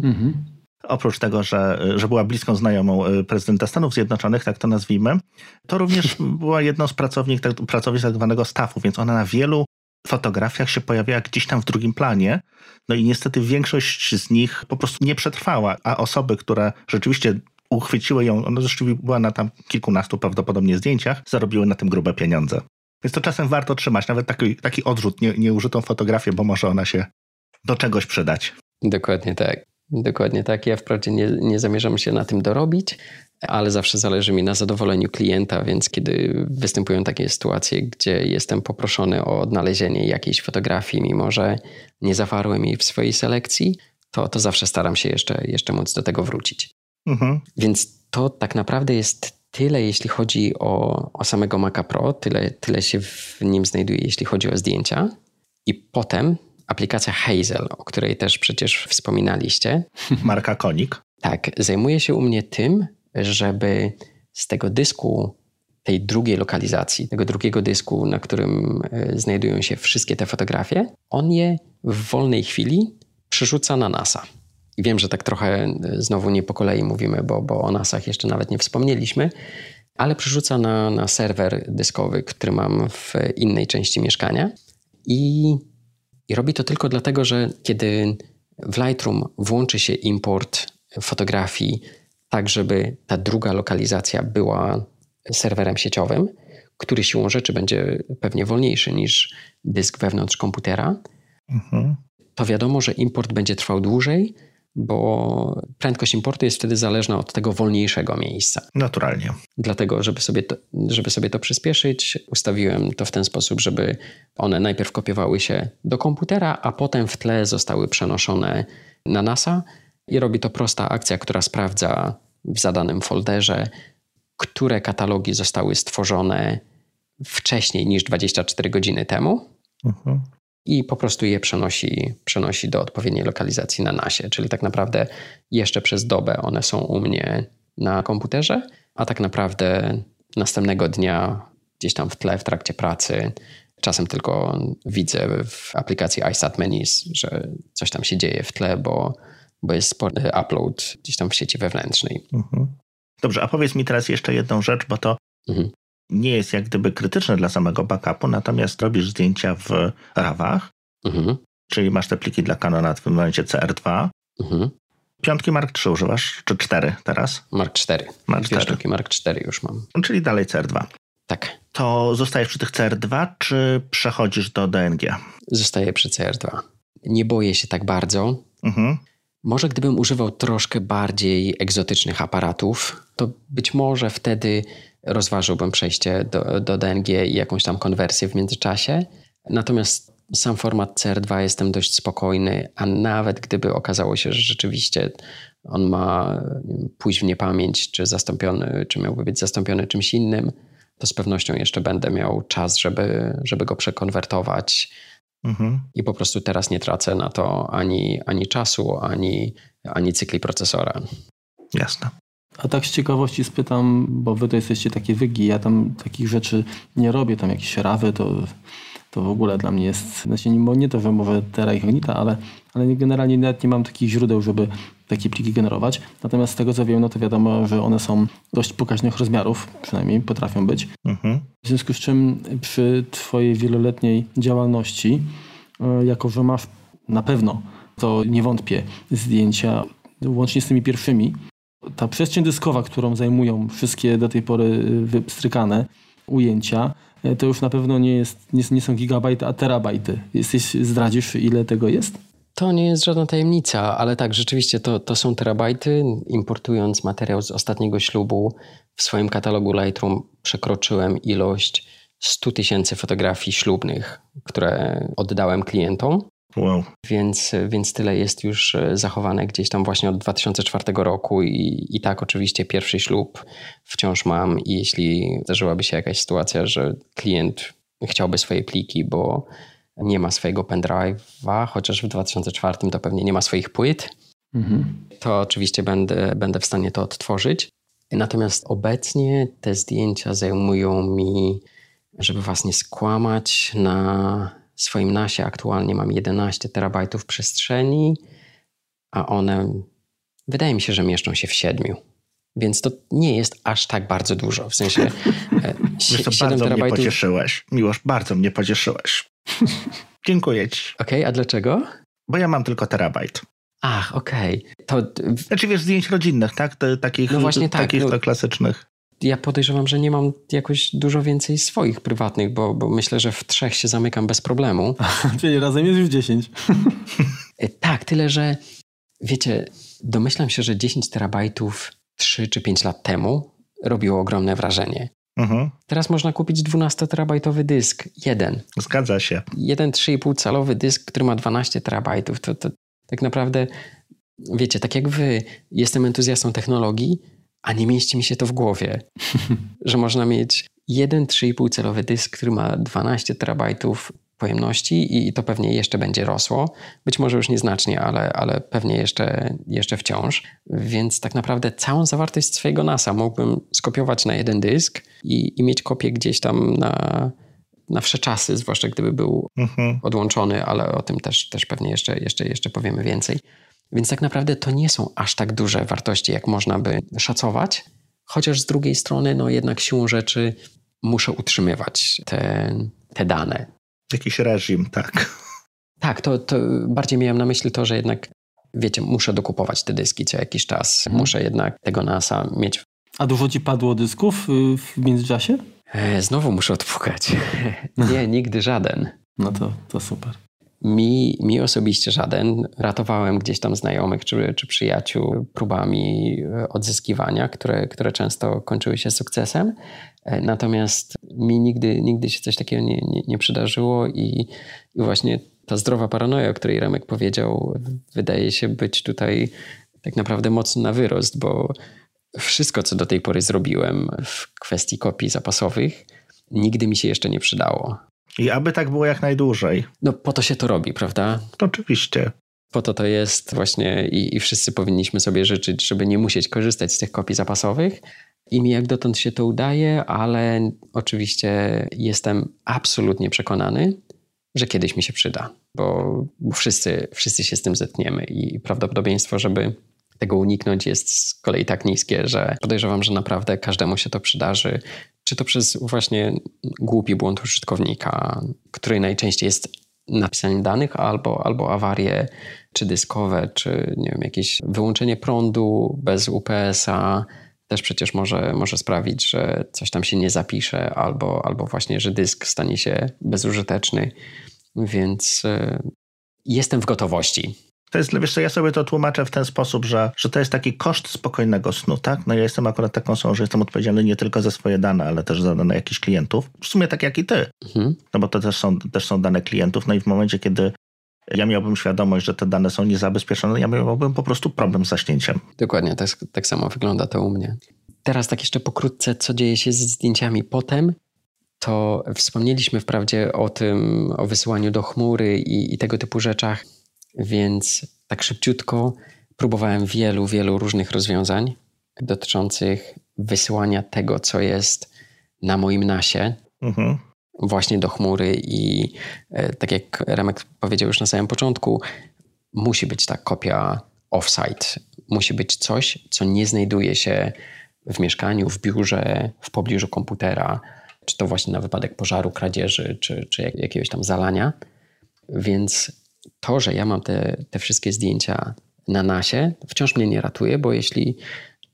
Mhm. Oprócz tego, że, że była bliską znajomą e, prezydenta Stanów Zjednoczonych, tak to nazwijmy, to również [laughs] była jedną z pracownik, tak, pracownic tak zwanego staffu, więc ona na wielu fotografiach się pojawiała gdzieś tam w drugim planie. No i niestety większość z nich po prostu nie przetrwała, a osoby, które rzeczywiście uchwyciły ją, ona zresztą była na tam kilkunastu prawdopodobnie zdjęciach, zarobiły na tym grube pieniądze. Więc to czasem warto trzymać, nawet taki, taki odrzut, nie, nieużytą fotografię, bo może ona się do czegoś przydać. Dokładnie tak. Dokładnie tak. Ja wprawdzie nie, nie zamierzam się na tym dorobić, ale zawsze zależy mi na zadowoleniu klienta, więc kiedy występują takie sytuacje, gdzie jestem poproszony o odnalezienie jakiejś fotografii, mimo że nie zawarłem jej w swojej selekcji, to, to zawsze staram się jeszcze, jeszcze móc do tego wrócić. Mhm. Więc to tak naprawdę jest tyle, jeśli chodzi o, o samego Maca Pro, tyle, tyle się w nim znajduje, jeśli chodzi o zdjęcia. I potem aplikacja Hazel, o której też przecież wspominaliście. [laughs] Marka Konik. Tak, zajmuje się u mnie tym, żeby z tego dysku, tej drugiej lokalizacji, tego drugiego dysku, na którym e, znajdują się wszystkie te fotografie, on je w wolnej chwili przerzuca na NASA. Wiem, że tak trochę e, znowu nie po kolei mówimy, bo, bo o NASach jeszcze nawet nie wspomnieliśmy, ale przerzuca na, na serwer dyskowy, który mam w innej części mieszkania. I, I robi to tylko dlatego, że kiedy w Lightroom włączy się import fotografii, tak żeby ta druga lokalizacja była serwerem sieciowym, który siłą rzeczy będzie pewnie wolniejszy niż dysk wewnątrz komputera, mhm. to wiadomo, że import będzie trwał dłużej, bo prędkość importu jest wtedy zależna od tego wolniejszego miejsca. Naturalnie. Dlatego, żeby sobie, to, żeby sobie to przyspieszyć, ustawiłem to w ten sposób, żeby one najpierw kopiowały się do komputera, a potem w tle zostały przenoszone na NASA. I robi to prosta akcja, która sprawdza w zadanym folderze, które katalogi zostały stworzone wcześniej niż 24 godziny temu. Uh-huh i po prostu je przenosi, przenosi do odpowiedniej lokalizacji na NASie. Czyli tak naprawdę jeszcze przez dobę one są u mnie na komputerze, a tak naprawdę następnego dnia gdzieś tam w tle, w trakcie pracy, czasem tylko widzę w aplikacji iStat Menus, że coś tam się dzieje w tle, bo, bo jest spory upload gdzieś tam w sieci wewnętrznej. Mhm. Dobrze, a powiedz mi teraz jeszcze jedną rzecz, bo to mhm nie jest jak gdyby krytyczne dla samego backupu, natomiast robisz zdjęcia w RAWach, mhm. czyli masz te pliki dla Canona w tym momencie CR2. Mhm. Piątki Mark 3 używasz, czy 4 teraz? Mark 4. Mark 4. sztuki Mark 4 już mam. Czyli dalej CR2. Tak. To zostajesz przy tych CR2, czy przechodzisz do DNG? Zostaję przy CR2. Nie boję się tak bardzo. Mhm. Może gdybym używał troszkę bardziej egzotycznych aparatów, to być może wtedy rozważyłbym przejście do, do DNG i jakąś tam konwersję w międzyczasie. Natomiast sam format CR2 jestem dość spokojny, a nawet gdyby okazało się, że rzeczywiście on ma pójść w niepamięć, czy zastąpiony, czy miałby być zastąpiony czymś innym, to z pewnością jeszcze będę miał czas, żeby, żeby go przekonwertować. Mhm. I po prostu teraz nie tracę na to ani, ani czasu, ani, ani cykli procesora. Jasne. A tak z ciekawości spytam, bo wy to jesteście takie wygi, ja tam takich rzeczy nie robię, tam jakieś rawy, to, to w ogóle dla mnie jest, znaczy nie, nie to, że mówię Terra Incognita, ale, ale generalnie nawet nie mam takich źródeł, żeby takie pliki generować. Natomiast z tego co wiem, no to wiadomo, że one są dość pokaźnych rozmiarów, przynajmniej potrafią być. Mhm. W związku z czym przy twojej wieloletniej działalności, e, jako że masz na pewno, to nie wątpię, zdjęcia łącznie z tymi pierwszymi, ta przestrzeń dyskowa, którą zajmują wszystkie do tej pory wystrykane ujęcia, e, to już na pewno nie, jest, nie, nie są gigabajty, a terabajty. Jesteś, zdradzisz, ile tego jest? To nie jest żadna tajemnica, ale tak, rzeczywiście to, to są terabajty. Importując materiał z ostatniego ślubu, w swoim katalogu Lightroom przekroczyłem ilość 100 tysięcy fotografii ślubnych, które oddałem klientom. Wow. Więc, więc tyle jest już e, zachowane gdzieś tam właśnie od 2004 roku i, i tak oczywiście pierwszy ślub wciąż mam i jeśli zdarzyłaby się jakaś sytuacja, że klient chciałby swoje pliki, bo nie ma swojego pendrive'a, chociaż w 2004 to pewnie nie ma swoich płyt, mhm. to oczywiście będę, będę w stanie to odtworzyć. Natomiast obecnie te zdjęcia zajmują mi, żeby was nie skłamać, na swoim nasie aktualnie mam 11 terabajtów przestrzeni, a one wydaje mi się, że mieszczą się w 7. Więc to nie jest aż tak bardzo dużo. W sensie. E, [laughs] Wiesz, bardzo terabajtów... mnie pocieszyłeś. Miłosz, bardzo mnie pocieszyłeś. [laughs] Dziękuję ci. Okej, okay, a dlaczego? Bo ja mam tylko terabajt. Ach, okej. Okay. To... Znaczy wiesz, zdjęć rodzinnych, tak? Te, takich no właśnie tak. Takich no, to klasycznych. Ja podejrzewam, że nie mam jakoś dużo więcej swoich prywatnych, bo, bo myślę, że w trzech się zamykam bez problemu. [laughs] Czyli razem jest już dziesięć. [laughs] E, tak, tyle że wiecie, domyślam się, że 10 terabajtów 3 czy 5 lat temu robiło ogromne wrażenie. Mhm. Teraz można kupić 12-terabajtowy dysk. Jeden. Zgadza się. Jeden 3,5 calowy dysk, który ma 12 terabajtów. To, to tak naprawdę, wiecie, tak jak wy, jestem entuzjastą technologii, a nie mieści mi się to w głowie, [laughs] że można mieć jeden 3,5 calowy dysk, który ma 12 terabajtów pojemności i to pewnie jeszcze będzie rosło. Być może już nieznacznie, ale, ale pewnie jeszcze, jeszcze wciąż. Więc tak naprawdę całą zawartość swojego NASA mógłbym skopiować na jeden dysk i, i mieć kopię gdzieś tam na, na wsze czasy, zwłaszcza gdyby był mhm. odłączony, ale o tym też, też pewnie jeszcze, jeszcze, jeszcze powiemy więcej. Więc tak naprawdę to nie są aż tak duże wartości, jak można by szacować, chociaż z drugiej strony, no jednak siłą rzeczy muszę utrzymywać te, te dane. Jakiś reżim, tak. Tak, to, to bardziej miałem na myśli to, że jednak, wiecie, muszę dokupować te dyski co jakiś czas. Mhm. Muszę jednak tego NASA mieć. A dużo ci padło dysków y, w międzyczasie? E, znowu muszę odpukać. [laughs] nie, nigdy żaden. No to, to super. Mi, mi osobiście żaden. Ratowałem gdzieś tam znajomych czy, czy przyjaciół próbami e, odzyskiwania, które, które często kończyły się sukcesem. E, natomiast mi nigdy, nigdy się coś takiego nie, nie, nie przydarzyło i, i właśnie ta zdrowa paranoja, o której Remek powiedział, wydaje się być tutaj tak naprawdę mocno na wyrost, bo wszystko, co do tej pory zrobiłem w kwestii kopii zapasowych, nigdy mi się jeszcze nie przydało. I aby tak było jak najdłużej. No po to się to robi, prawda? Oczywiście. Po to to jest właśnie i, i wszyscy powinniśmy sobie życzyć, żeby nie musieć korzystać z tych kopii zapasowych. I mi jak dotąd się to udaje, ale oczywiście jestem absolutnie przekonany, że kiedyś mi się przyda, bo, wszyscy, wszyscy się z tym zetkniemy i prawdopodobieństwo, żeby tego uniknąć jest z kolei tak niskie, że podejrzewam, że naprawdę każdemu się to przydarzy. Czy to przez właśnie głupi błąd użytkownika, który najczęściej jest napisaniem danych, albo, albo awarie, czy dyskowe, czy nie wiem, jakieś wyłączenie prądu bez UPS-a, też przecież może, może sprawić, że coś tam się nie zapisze, albo, albo właśnie, że dysk stanie się bezużyteczny. Więc y, jestem w gotowości. To jest, wiesz co, ja sobie to tłumaczę w ten sposób, że, że to jest taki koszt spokojnego snu, tak? No ja jestem akurat taką osobą, że jestem odpowiedzialny nie tylko za swoje dane, ale też za dane jakichś klientów. W sumie tak jak i ty. Mhm. No bo to też są, też są dane klientów. No i w momencie, kiedy ja miałbym świadomość, że te dane są niezabezpieczone, ja miałbym po prostu problem z zaśnięciem. Dokładnie, tak, tak samo wygląda to u mnie. Teraz tak jeszcze pokrótce, co dzieje się z zdjęciami potem, to wspomnieliśmy wprawdzie o tym, o wysyłaniu do chmury i, i tego typu rzeczach, więc tak szybciutko próbowałem wielu, wielu różnych rozwiązań. dotyczących wysyłania tego, co jest na moim nasie, mhm. Właśnie do chmury. I e, tak jak Remek powiedział już na samym początku, musi być ta kopia offsite. Musi być coś, co nie znajduje się w mieszkaniu, w biurze, w pobliżu komputera, czy to właśnie na wypadek pożaru, kradzieży, czy, czy jakiegoś tam zalania. Więc to, że ja mam te, te wszystkie zdjęcia na nasie, wciąż mnie nie ratuje, bo jeśli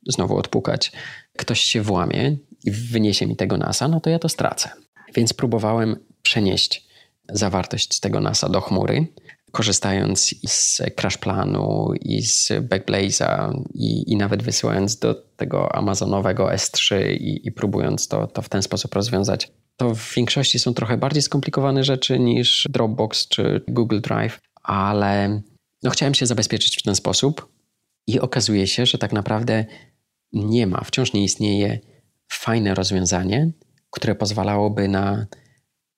znowu odpukać, ktoś się włamie i wyniesie mi tego NASA, no to ja to stracę. Więc próbowałem przenieść zawartość tego NASA do chmury, korzystając z CrashPlanu i z Backblaze'a i, i nawet wysyłając do tego amazonowego S3 i, i próbując to, to w ten sposób rozwiązać. To w większości są trochę bardziej skomplikowane rzeczy niż Dropbox czy Google Drive, ale no chciałem się zabezpieczyć w ten sposób i okazuje się, że tak naprawdę nie ma, wciąż nie istnieje fajne rozwiązanie, które pozwalałoby na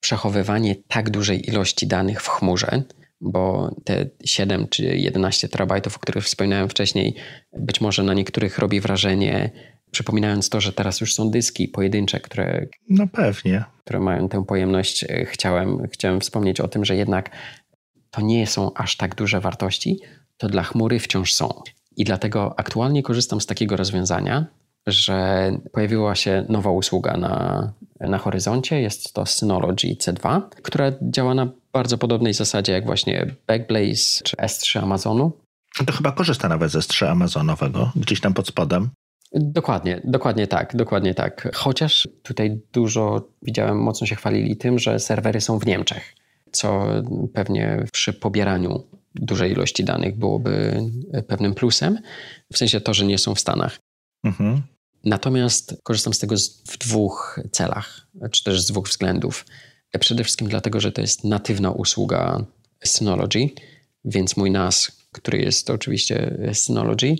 przechowywanie tak dużej ilości danych w chmurze, bo te 7 czy 11 terabajtów, o których wspominałem wcześniej, być może na niektórych robi wrażenie, przypominając to, że teraz już są dyski pojedyncze, które. No pewnie. Które mają tę pojemność. Chciałem, chciałem wspomnieć o tym, że jednak to nie są aż tak duże wartości, to dla chmury wciąż są. I dlatego aktualnie korzystam z takiego rozwiązania, że pojawiła się nowa usługa na, na horyzoncie. Jest to Synology C2, która działa na bardzo podobnej zasadzie jak właśnie Backblaze czy S3 Amazonu. To chyba korzysta nawet ze S3 Amazonowego, gdzieś tam pod spodem. Dokładnie, dokładnie tak, dokładnie tak. Chociaż tutaj dużo widziałem, mocno się chwalili tym, że serwery są w Niemczech, co pewnie przy pobieraniu dużej ilości danych byłoby pewnym plusem, w sensie to, że nie są w Stanach. Mhm. Natomiast korzystam z tego w dwóch celach, czy też z dwóch względów. Przede wszystkim dlatego, że to jest natywna usługa Synology, więc mój NAS, który jest to oczywiście Synology,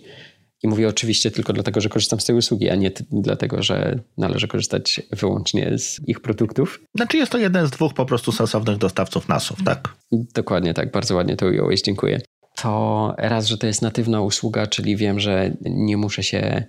i mówię oczywiście tylko dlatego, że korzystam z tej usługi, a nie dlatego, że należy korzystać wyłącznie z ich produktów. Znaczy jest to jeden z dwóch po prostu sensownych dostawców NASów, tak? Dokładnie tak, bardzo ładnie to ująłeś, dziękuję. To raz, że to jest natywna usługa, czyli wiem, że nie muszę się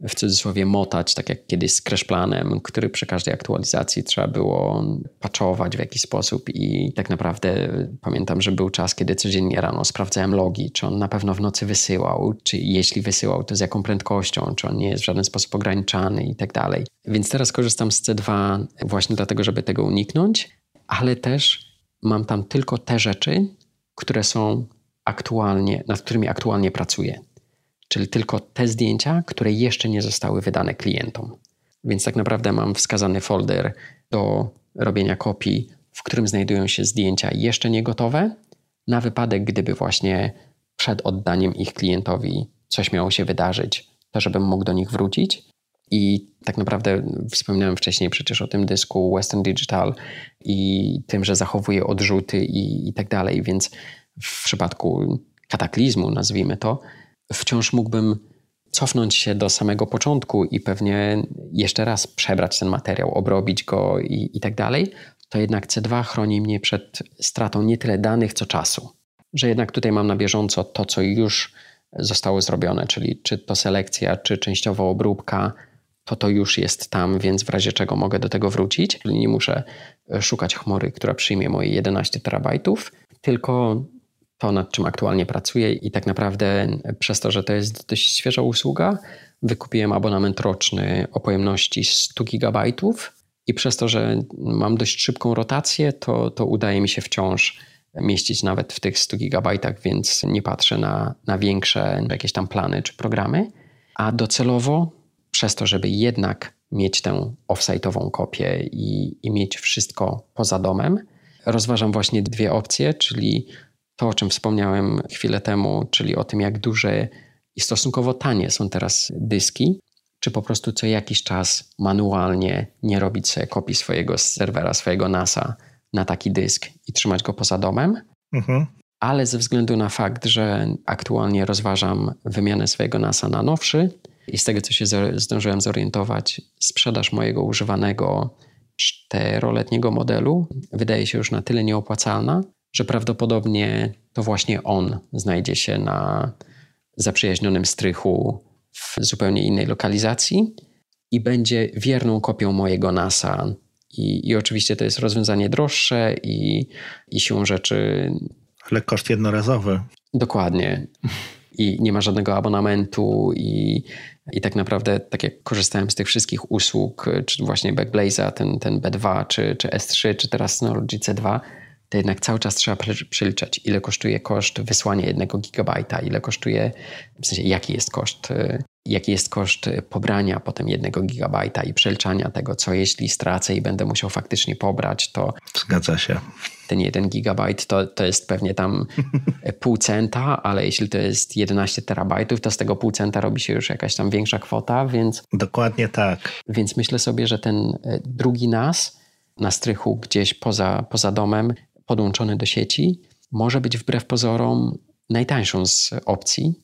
w cudzysłowie motać, tak jak kiedyś z crashplanem, który przy każdej aktualizacji trzeba było patchować w jakiś sposób i tak naprawdę pamiętam, że był czas, kiedy codziennie rano sprawdzałem logi, czy on na pewno w nocy wysyłał, czy jeśli wysyłał, to z jaką prędkością, czy on nie jest w żaden sposób ograniczany i tak dalej. Więc teraz korzystam z C2 właśnie dlatego, żeby tego uniknąć, ale też mam tam tylko te rzeczy, które są aktualnie, nad którymi aktualnie pracuję czyli tylko te zdjęcia, które jeszcze nie zostały wydane klientom. Więc tak naprawdę mam wskazany folder do robienia kopii, w którym znajdują się zdjęcia jeszcze nie gotowe, na wypadek, gdyby właśnie przed oddaniem ich klientowi coś miało się wydarzyć, to żebym mógł do nich wrócić. I tak naprawdę wspominałem wcześniej przecież o tym dysku Western Digital i tym, że zachowuje odrzuty i, i tak dalej, więc w przypadku kataklizmu, nazwijmy to, wciąż mógłbym cofnąć się do samego początku i pewnie jeszcze raz przebrać ten materiał, obrobić go i, i tak dalej, to jednak C2 chroni mnie przed stratą nie tyle danych, co czasu. Że jednak tutaj mam na bieżąco to, co już zostało zrobione, czyli czy to selekcja, czy częściowa obróbka, to to już jest tam, więc w razie czego mogę do tego wrócić. Nie muszę szukać chmury, która przyjmie moje 11 terabajtów, tylko to, nad czym aktualnie pracuję i tak naprawdę przez to, że to jest dość świeża usługa, wykupiłem abonament roczny o pojemności 100 GB i przez to, że mam dość szybką rotację, to, to udaje mi się wciąż mieścić nawet w tych 100 GB, więc nie patrzę na, na większe jakieś tam plany czy programy. A docelowo, przez to, żeby jednak mieć tę offsite'ową kopię i, i mieć wszystko poza domem, rozważam właśnie dwie opcje, czyli to, o czym wspomniałem chwilę temu, czyli o tym, jak duże i stosunkowo tanie są teraz dyski, czy po prostu co jakiś czas manualnie nie robić sobie kopii swojego serwera, swojego NASa na taki dysk i trzymać go poza domem. Mhm. Ale ze względu na fakt, że aktualnie rozważam wymianę swojego NASa na nowszy i z tego, co się zdążyłem zorientować, sprzedaż mojego używanego czteroletniego modelu wydaje się już na tyle nieopłacalna, że prawdopodobnie to właśnie on znajdzie się na zaprzyjaźnionym strychu w zupełnie innej lokalizacji i będzie wierną kopią mojego NASA. I, i oczywiście to jest rozwiązanie droższe i, i siłą rzeczy. Ale koszt jednorazowy. Dokładnie. I nie ma żadnego abonamentu, i, i tak naprawdę, tak jak korzystałem z tych wszystkich usług, czy właśnie Backblaze'a, ten, ten B2, czy, czy S3, czy teraz Synology C2, to jednak cały czas trzeba przeliczać, ile kosztuje koszt wysłania jednego gigabajta, ile kosztuje, w sensie jaki jest koszt, y, jaki jest koszt pobrania potem jednego gigabajta i przeliczania tego, co jeśli stracę i będę musiał faktycznie pobrać, to... Zgadza się. Ten jeden gigabajt to, to jest pewnie tam pół centa, ale jeśli to jest 11 terabajtów, to z tego pół centa robi się już jakaś tam większa kwota, więc... Dokładnie tak. Więc myślę sobie, że ten y, drugi NAS na strychu gdzieś poza, poza domem podłączony do sieci, może być wbrew pozorom najtańszą z opcji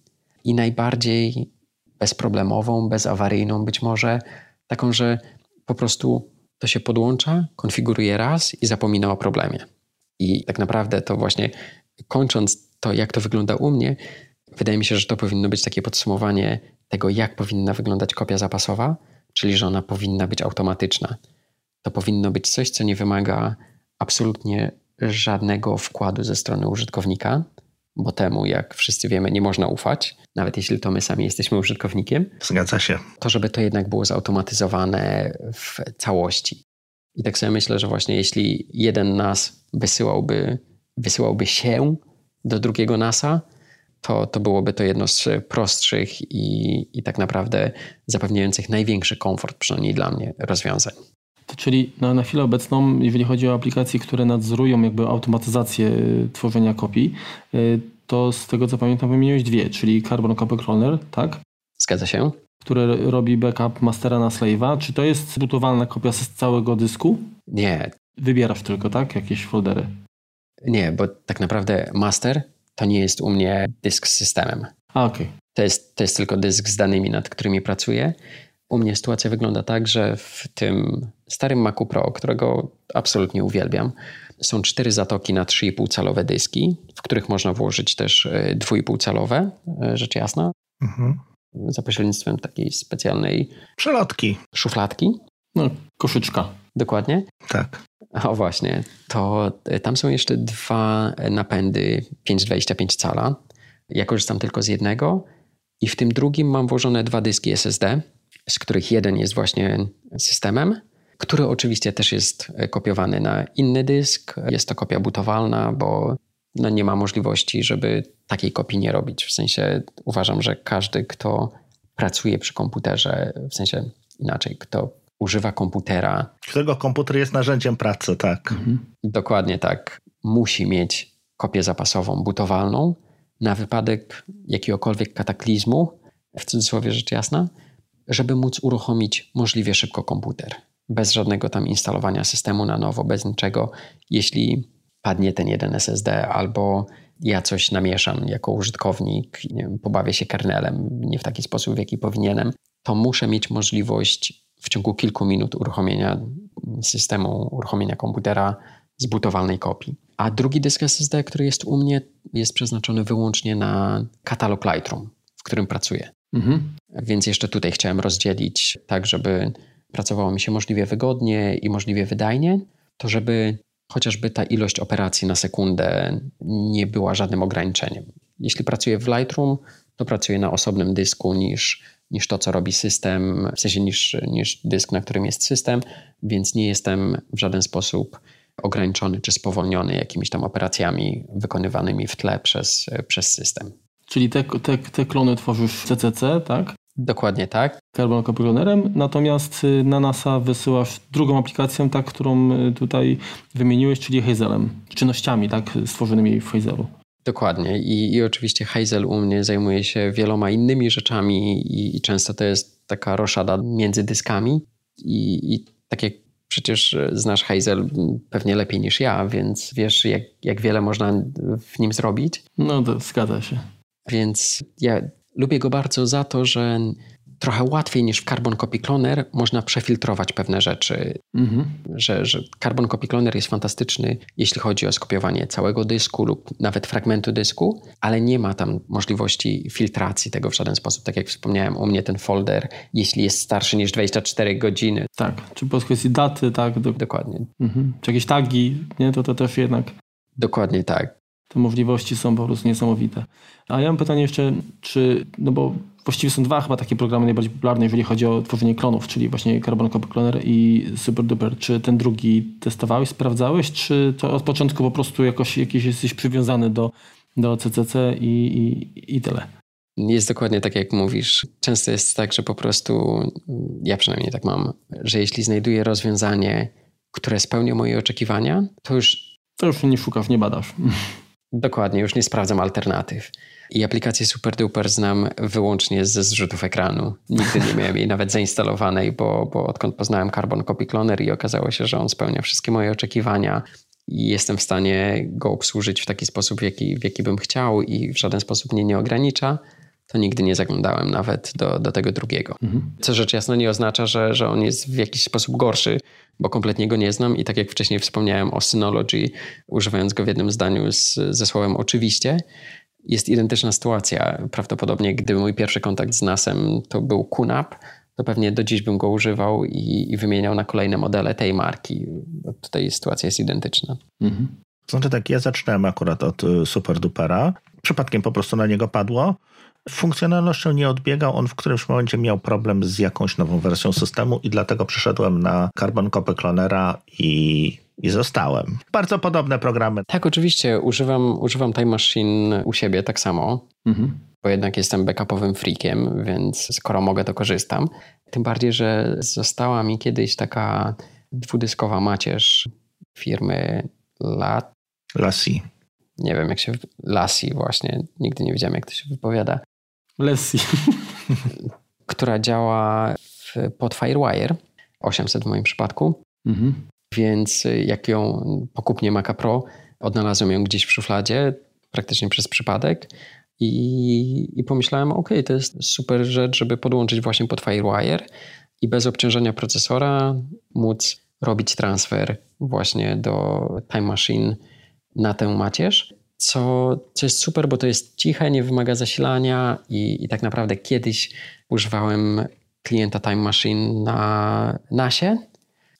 i najbardziej bezproblemową, bezawaryjną, być może taką, że po prostu to się podłącza, konfiguruje raz i zapomina o problemie. I tak naprawdę to właśnie kończąc to, jak to wygląda u mnie, wydaje mi się, że to powinno być takie podsumowanie tego, jak powinna wyglądać kopia zapasowa, czyli że ona powinna być automatyczna. To powinno być coś, co nie wymaga absolutnie żadnego wkładu ze strony użytkownika, bo temu, jak wszyscy wiemy, nie można ufać, nawet jeśli to my sami jesteśmy użytkownikiem. Zgadza się. To, żeby to jednak było zautomatyzowane w całości. I tak sobie myślę, że właśnie jeśli jeden nas wysyłałby, wysyłałby się do drugiego NASA, to, to byłoby to jedno z prostszych i, i tak naprawdę zapewniających największy komfort, przynajmniej dla mnie, rozwiązań. Czyli na, na chwilę obecną, jeżeli chodzi o aplikacje, które nadzorują jakby automatyzację y, tworzenia kopii, y, to z tego co pamiętam wymieniłeś dwie, czyli Carbon Copy Cloner, tak? Zgadza się. Które robi backup mastera na slave'a. Czy to jest butowalna kopia z całego dysku? Nie. Wybierasz tylko, tak? Jakieś foldery? Nie, bo tak naprawdę master to nie jest u mnie dysk z systemem. A, okej. Okay. To jest, to jest tylko dysk z danymi, nad którymi pracuję. U mnie sytuacja wygląda tak, że w tym starym Macu Pro, którego absolutnie uwielbiam, są cztery zatoki na 3,5 calowe dyski, w których można włożyć też 2,5 e, calowe, e, rzecz jasna, mhm. za pośrednictwem takiej specjalnej przelotki, szufladki. No, koszyczka. Dokładnie. Tak. O właśnie, to e, tam są jeszcze dwa napędy 5,25 cala. Ja korzystam tylko z jednego i w tym drugim mam włożone dwa dyski SSD z których jeden jest właśnie systemem, który oczywiście też jest kopiowany na inny dysk. Jest to kopia butowalna, bo no nie ma możliwości, żeby takiej kopii nie robić. W sensie uważam, że każdy, kto pracuje przy komputerze, w sensie inaczej, kto używa komputera. Którego komputer jest narzędziem pracy, tak. Mhm. Dokładnie tak. Musi mieć kopię zapasową butowalną na wypadek jakiegokolwiek kataklizmu, w cudzysłowie rzecz jasna, żeby móc uruchomić możliwie szybko komputer. Bez żadnego tam instalowania systemu na nowo, bez niczego. Jeśli padnie ten jeden SSD albo ja coś namieszam jako użytkownik, wiem, pobawię się kernelem nie w taki sposób, w jaki powinienem, to muszę mieć możliwość w ciągu kilku minut uruchomienia systemu, uruchomienia komputera z butowalnej kopii. A drugi dysk SSD, który jest u mnie, jest przeznaczony wyłącznie na katalog Lightroom, w którym pracuję. Mhm. Więc jeszcze tutaj chciałem rozdzielić tak, żeby pracowało mi się możliwie wygodnie i możliwie wydajnie, to żeby chociażby ta ilość operacji na sekundę nie była żadnym ograniczeniem. Jeśli pracuję w Lightroom, to pracuję na osobnym dysku niż, niż to, co robi system, w sensie niż, niż dysk, na którym jest system, więc nie jestem w żaden sposób ograniczony czy spowolniony jakimiś tam operacjami wykonywanymi w tle przez, przez system. Czyli te, te, te klony tworzysz w CCC, tak? Dokładnie tak. Carbon Copy Clonerem, natomiast y, na NASA wysyłasz drugą aplikację, tak, którą y, tutaj wymieniłeś, czyli Hazelem. Czynnościami, tak, stworzonymi w Hazelu. Dokładnie. I, I oczywiście Hazel u mnie zajmuje się wieloma innymi rzeczami i, i często to jest taka roszada między dyskami. I, i tak jak przecież znasz Hazel pewnie lepiej niż ja, więc wiesz, jak, jak wiele można w nim zrobić. No to zgadza się. Więc ja lubię go bardzo za to, że trochę łatwiej niż w Carbon Copy Cloner można przefiltrować pewne rzeczy. Mhm. Że, że Carbon Copy Cloner jest fantastyczny, jeśli chodzi o skopiowanie całego dysku lub nawet fragmentu dysku, ale nie ma tam możliwości filtracji tego w żaden sposób. Tak jak wspomniałem, u mnie ten folder, jeśli jest starszy niż 24 godziny. Tak, czy po kwestii daty, tak? Do... Dokładnie. Mhm. Czy jakieś tagi, nie? To, to też jednak. Dokładnie tak. Te możliwości są po prostu niesamowite. A ja mam pytanie jeszcze, czy, no bo właściwie są dwa chyba takie programy najbardziej popularne, jeżeli chodzi o tworzenie klonów, czyli właśnie Carbon Copy Cloner i SuperDuper. Czy ten drugi testowałeś, sprawdzałeś, czy to od początku po prostu jakoś, jakiś jesteś przywiązany do, do CCC i, i, i tyle? Jest dokładnie tak, jak mówisz. Często jest tak, że po prostu, ja przynajmniej tak mam, że jeśli znajduję rozwiązanie, które spełnia moje oczekiwania, to już. To już nie szukasz, nie badasz. [laughs] Dokładnie, już nie sprawdzam alternatyw. I aplikację SuperDuper znam wyłącznie ze zrzutów ekranu. Nigdy nie miałem jej nawet zainstalowanej, bo, bo odkąd poznałem Carbon Copy Cloner i okazało się, że on spełnia wszystkie moje oczekiwania i jestem w stanie go obsłużyć w taki sposób, w jaki, w jaki bym chciał i w żaden sposób mnie nie ogranicza, to nigdy nie zaglądałem nawet do, do tego drugiego. Mhm. Co rzecz jasna nie oznacza, że, że on jest w jakiś sposób gorszy, bo kompletnie go nie znam i tak jak wcześniej wspomniałem o Synology, używając go w jednym zdaniu z, ze słowem oczywiście, jest identyczna sytuacja. Prawdopodobnie gdyby mój pierwszy kontakt z NASem to był QNAP, to pewnie do dziś bym go używał i, i wymieniał na kolejne modele tej marki. Tutaj sytuacja jest identyczna. Mhm. Znaczy tak, ja zaczynałem akurat od y, SuperDupera. Przypadkiem po prostu na niego padło. Funkcjonalnością nie odbiegał, on w którymś momencie miał problem z jakąś nową wersją systemu i dlatego przeszedłem na Carbon Copy Clonera i, i zostałem. Bardzo podobne programy. Tak, oczywiście. Używam, używam Time Machine u siebie tak samo, mhm. bo jednak jestem backupowym freakiem, więc skoro mogę, to korzystam. Tym bardziej, że została mi kiedyś taka dwudyskowa macierz firmy Lat... Lassie. Nie wiem, jak się... Lassie właśnie. Nigdy nie wiedziałem, jak to się wypowiada. Lessie. [laughs] która działa w, pod Firewire, 800 w moim przypadku. Mhm. Więc jak ją pokupnie Maca Pro, odnalazłem ją gdzieś w szufladzie, praktycznie przez przypadek. I, i pomyślałem, ok, to jest super rzecz, żeby podłączyć właśnie pod Firewire i bez obciążenia procesora móc robić transfer właśnie do Time Machine na tę macierz co, co jest super, bo to jest ciche, nie wymaga zasilania i, i tak naprawdę kiedyś używałem klienta Time Machine na NASie,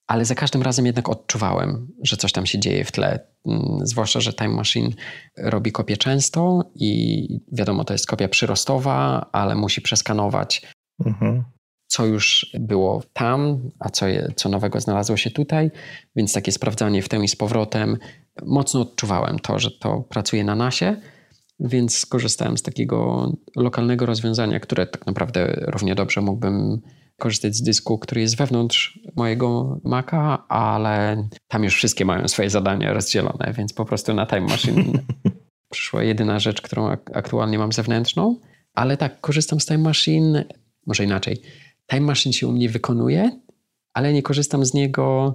ale za każdym razem jednak odczuwałem, że coś tam się dzieje w tle. Mm, zwłaszcza, że Time Machine robi kopię często i wiadomo, to jest kopia przyrostowa, ale musi przeskanować, mhm. Co już było tam, a co, je, co nowego znalazło się tutaj. Więc takie sprawdzanie w tę i z powrotem mocno odczuwałem to, że to pracuje na nasie, więc skorzystałem z takiego lokalnego rozwiązania, które tak naprawdę równie dobrze mógłbym korzystać z dysku, który jest wewnątrz mojego Maca, ale tam już wszystkie mają swoje zadania rozdzielone, więc po prostu na Time Machine [laughs] przyszła jedyna rzecz, którą aktualnie mam zewnętrzną. Ale tak, korzystam z Time Machine, może inaczej. Time Machine się u mnie wykonuje, ale nie korzystam z niego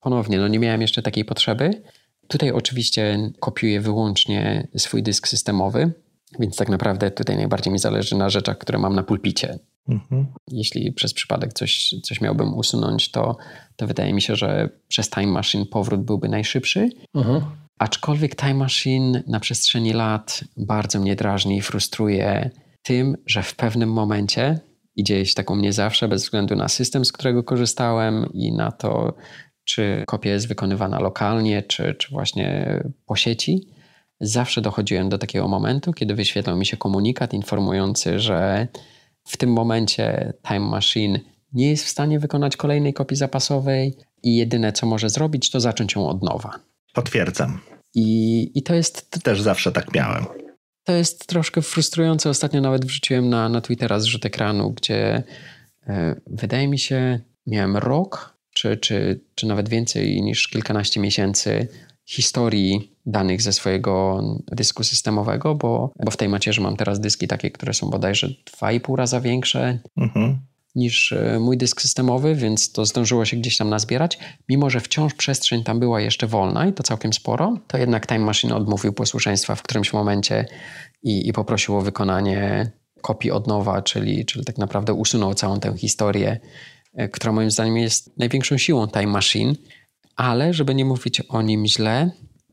ponownie. No nie miałem jeszcze takiej potrzeby. Tutaj oczywiście kopiuję wyłącznie swój dysk systemowy, więc tak naprawdę tutaj najbardziej mi zależy na rzeczach, które mam na pulpicie. Mhm. Jeśli przez przypadek coś, coś miałbym usunąć, to, to wydaje mi się, że przez Time Machine powrót byłby najszybszy. Mhm. Aczkolwiek Time Machine na przestrzeni lat bardzo mnie drażni i frustruje tym, że w pewnym momencie, i dzieje się tak u mnie zawsze, bez względu na system, z którego korzystałem i na to, czy kopia jest wykonywana lokalnie, czy, czy właśnie po sieci, zawsze dochodziłem do takiego momentu, kiedy wyświetlał mi się komunikat informujący, że w tym momencie Time Machine nie jest w stanie wykonać kolejnej kopii zapasowej i jedyne co może zrobić, to zacząć ją od nowa. Potwierdzam. I, i to jest. Też zawsze tak miałem. To jest troszkę frustrujące. Ostatnio nawet wrzuciłem na, na Twittera zrzut ekranu, gdzie yy, wydaje mi się, miałem rok czy, czy, czy nawet więcej niż kilkanaście miesięcy historii danych ze swojego dysku systemowego, bo, bo w tej macierzy mam teraz dyski takie, które są bodajże 2,5 raza większe mhm. Niż e, mój dysk systemowy, więc to zdążyło się gdzieś tam nazbierać. Mimo, że wciąż przestrzeń tam była jeszcze wolna i to całkiem sporo, to jednak Time Machine odmówił posłuszeństwa w którymś momencie i, i poprosił o wykonanie kopii od nowa, czyli, czyli tak naprawdę usunął całą tę historię, e, która moim zdaniem jest największą siłą Time Machine, ale żeby nie mówić o nim źle,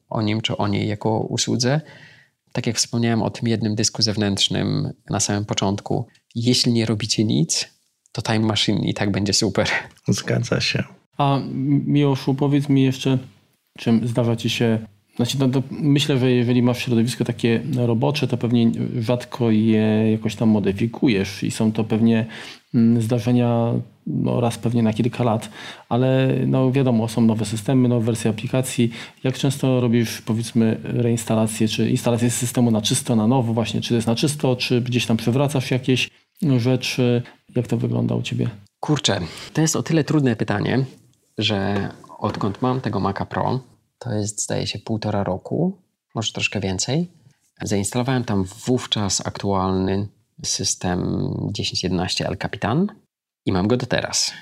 o nim czy o niej jako usłudze, tak jak wspomniałem o tym jednym dysku zewnętrznym na samym początku, jeśli nie robicie nic, to Time Machine i tak będzie super. Zgadza się. A Miłoszu, powiedz mi jeszcze, czym zdarza ci się znaczy, no myślę, że jeżeli masz środowisko takie robocze, to pewnie rzadko je jakoś tam modyfikujesz i są to pewnie mm, zdarzenia no, raz pewnie na kilka lat, ale no wiadomo, są nowe systemy, nowe wersje aplikacji. Jak często robisz powiedzmy reinstalację, czy instalację systemu na czysto, na nowo właśnie, czy to jest na czysto, czy gdzieś tam przewracasz jakieś rzeczy? Jak to wygląda u Ciebie? Kurczę, to jest o tyle trudne pytanie, że odkąd mam tego Maca Pro, to jest zdaje się półtora roku, może troszkę więcej, zainstalowałem tam wówczas aktualny system 10.11 El Capitan i mam go do teraz.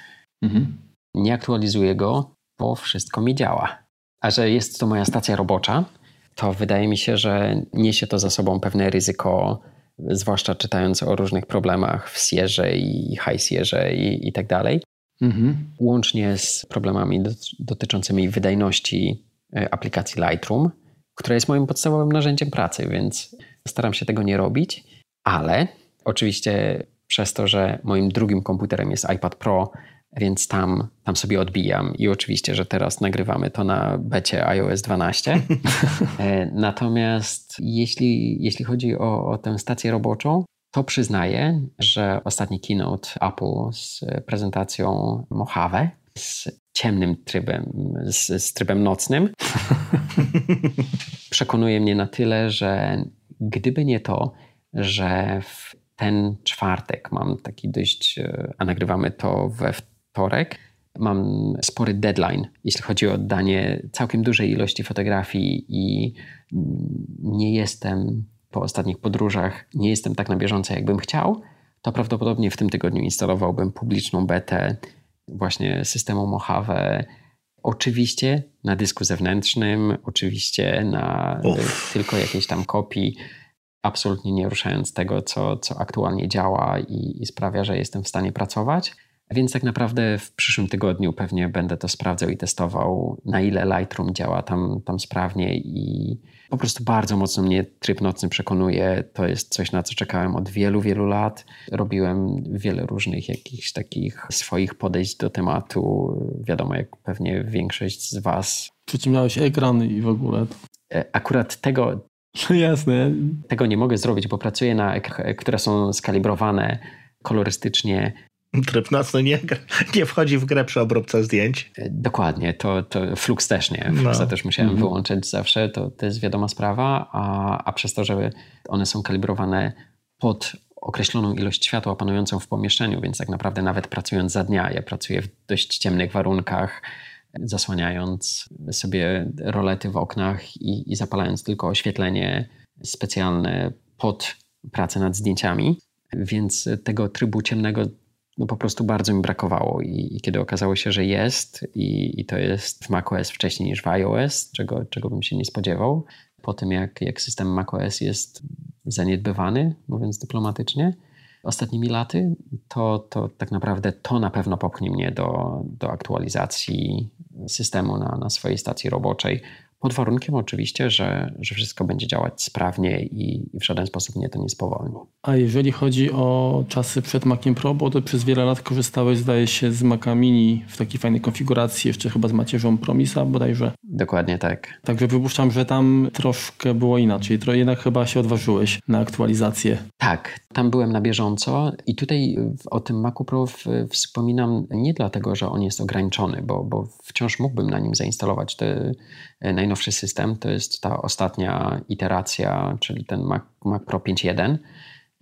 Mhm. Nie aktualizuję go, bo wszystko mi działa. A że jest to moja stacja robocza, to wydaje mi się, że niesie to za sobą pewne ryzyko, zwłaszcza czytając o różnych problemach w Sierze i High Sierze i, i tak dalej. Mhm. Łącznie z problemami dotyczącymi wydajności e, aplikacji Lightroom, która jest moim podstawowym narzędziem pracy, więc staram się tego nie robić, ale oczywiście przez to, że moim drugim komputerem jest iPad Pro, więc tam, tam sobie odbijam i oczywiście, że teraz nagrywamy to na becie iOS 12. [laughs] E, natomiast jeśli, jeśli chodzi o, o tę stację roboczą, to przyznaję, że ostatni keynote Apple z prezentacją Mojave z ciemnym trybem, z, z trybem nocnym [laughs] przekonuje mnie na tyle, że gdyby nie to, że w ten czwartek mam taki dość, e, a nagrywamy to we wtorek, mam spory deadline, jeśli chodzi o oddanie całkiem dużej ilości fotografii i nie jestem po ostatnich podróżach, nie jestem tak na bieżąco, jakbym chciał, to prawdopodobnie w tym tygodniu instalowałbym publiczną betę właśnie systemu Mojave. Oczywiście na dysku zewnętrznym, oczywiście na Uff. tylko jakiejś tam kopii absolutnie nie ruszając tego, co, co aktualnie działa i, i sprawia, że jestem w stanie pracować. Więc tak naprawdę w przyszłym tygodniu pewnie będę to sprawdzał i testował, na ile Lightroom działa tam, tam sprawnie i po prostu bardzo mocno mnie tryb nocny przekonuje. To jest coś, na co czekałem od wielu, wielu lat. Robiłem wiele różnych jakichś takich swoich podejść do tematu. Wiadomo, jak pewnie większość z Was. Przyciemniałeś ekran i w ogóle. E, akurat tego, [laughs] Jasne. Tego nie mogę zrobić, bo pracuję na które są skalibrowane kolorystycznie. Tryb nocny nie, nie wchodzi w grę przy obróbce zdjęć. E, dokładnie, to, to Flux też nie. Fluxa no. też musiałem mhm. wyłączyć zawsze, to, to jest wiadoma sprawa, a, a przez to, że one są kalibrowane pod określoną ilość światła panującą w pomieszczeniu, więc tak naprawdę nawet pracując za dnia, ja pracuję w dość ciemnych warunkach, zasłaniając sobie rolety w oknach i, i zapalając tylko oświetlenie specjalne pod pracę nad zdjęciami. Więc tego trybu ciemnego no po prostu bardzo mi brakowało i, i kiedy okazało się, że jest i, i, to jest w macOS wcześniej niż w iOS, czego, czego bym się nie spodziewał, po tym jak, jak system macOS jest zaniedbywany, mówiąc dyplomatycznie, ostatnimi laty, to, to tak naprawdę to na pewno popchnie mnie do, do aktualizacji systemu na, na swojej stacji roboczej. Pod warunkiem oczywiście, że, że wszystko będzie działać sprawnie i, i, w żaden sposób mnie to nie spowolni. A jeżeli chodzi o czasy przed Maciem Pro, bo to przez wiele lat korzystałeś, zdaje się, z Maca Mini w takiej fajnej konfiguracji, jeszcze chyba z macierzą Promisa bodajże. Dokładnie tak. Także wypuszczam, że tam troszkę było inaczej. To jednak chyba się odważyłeś na aktualizację. Tak, tam byłem na bieżąco i tutaj o tym Macu Pro wspominam nie dlatego, że on jest ograniczony, bo, bo wciąż mógłbym na nim zainstalować te najnowszy system. To jest ta ostatnia iteracja, czyli ten Mac, Mac Pro 5.1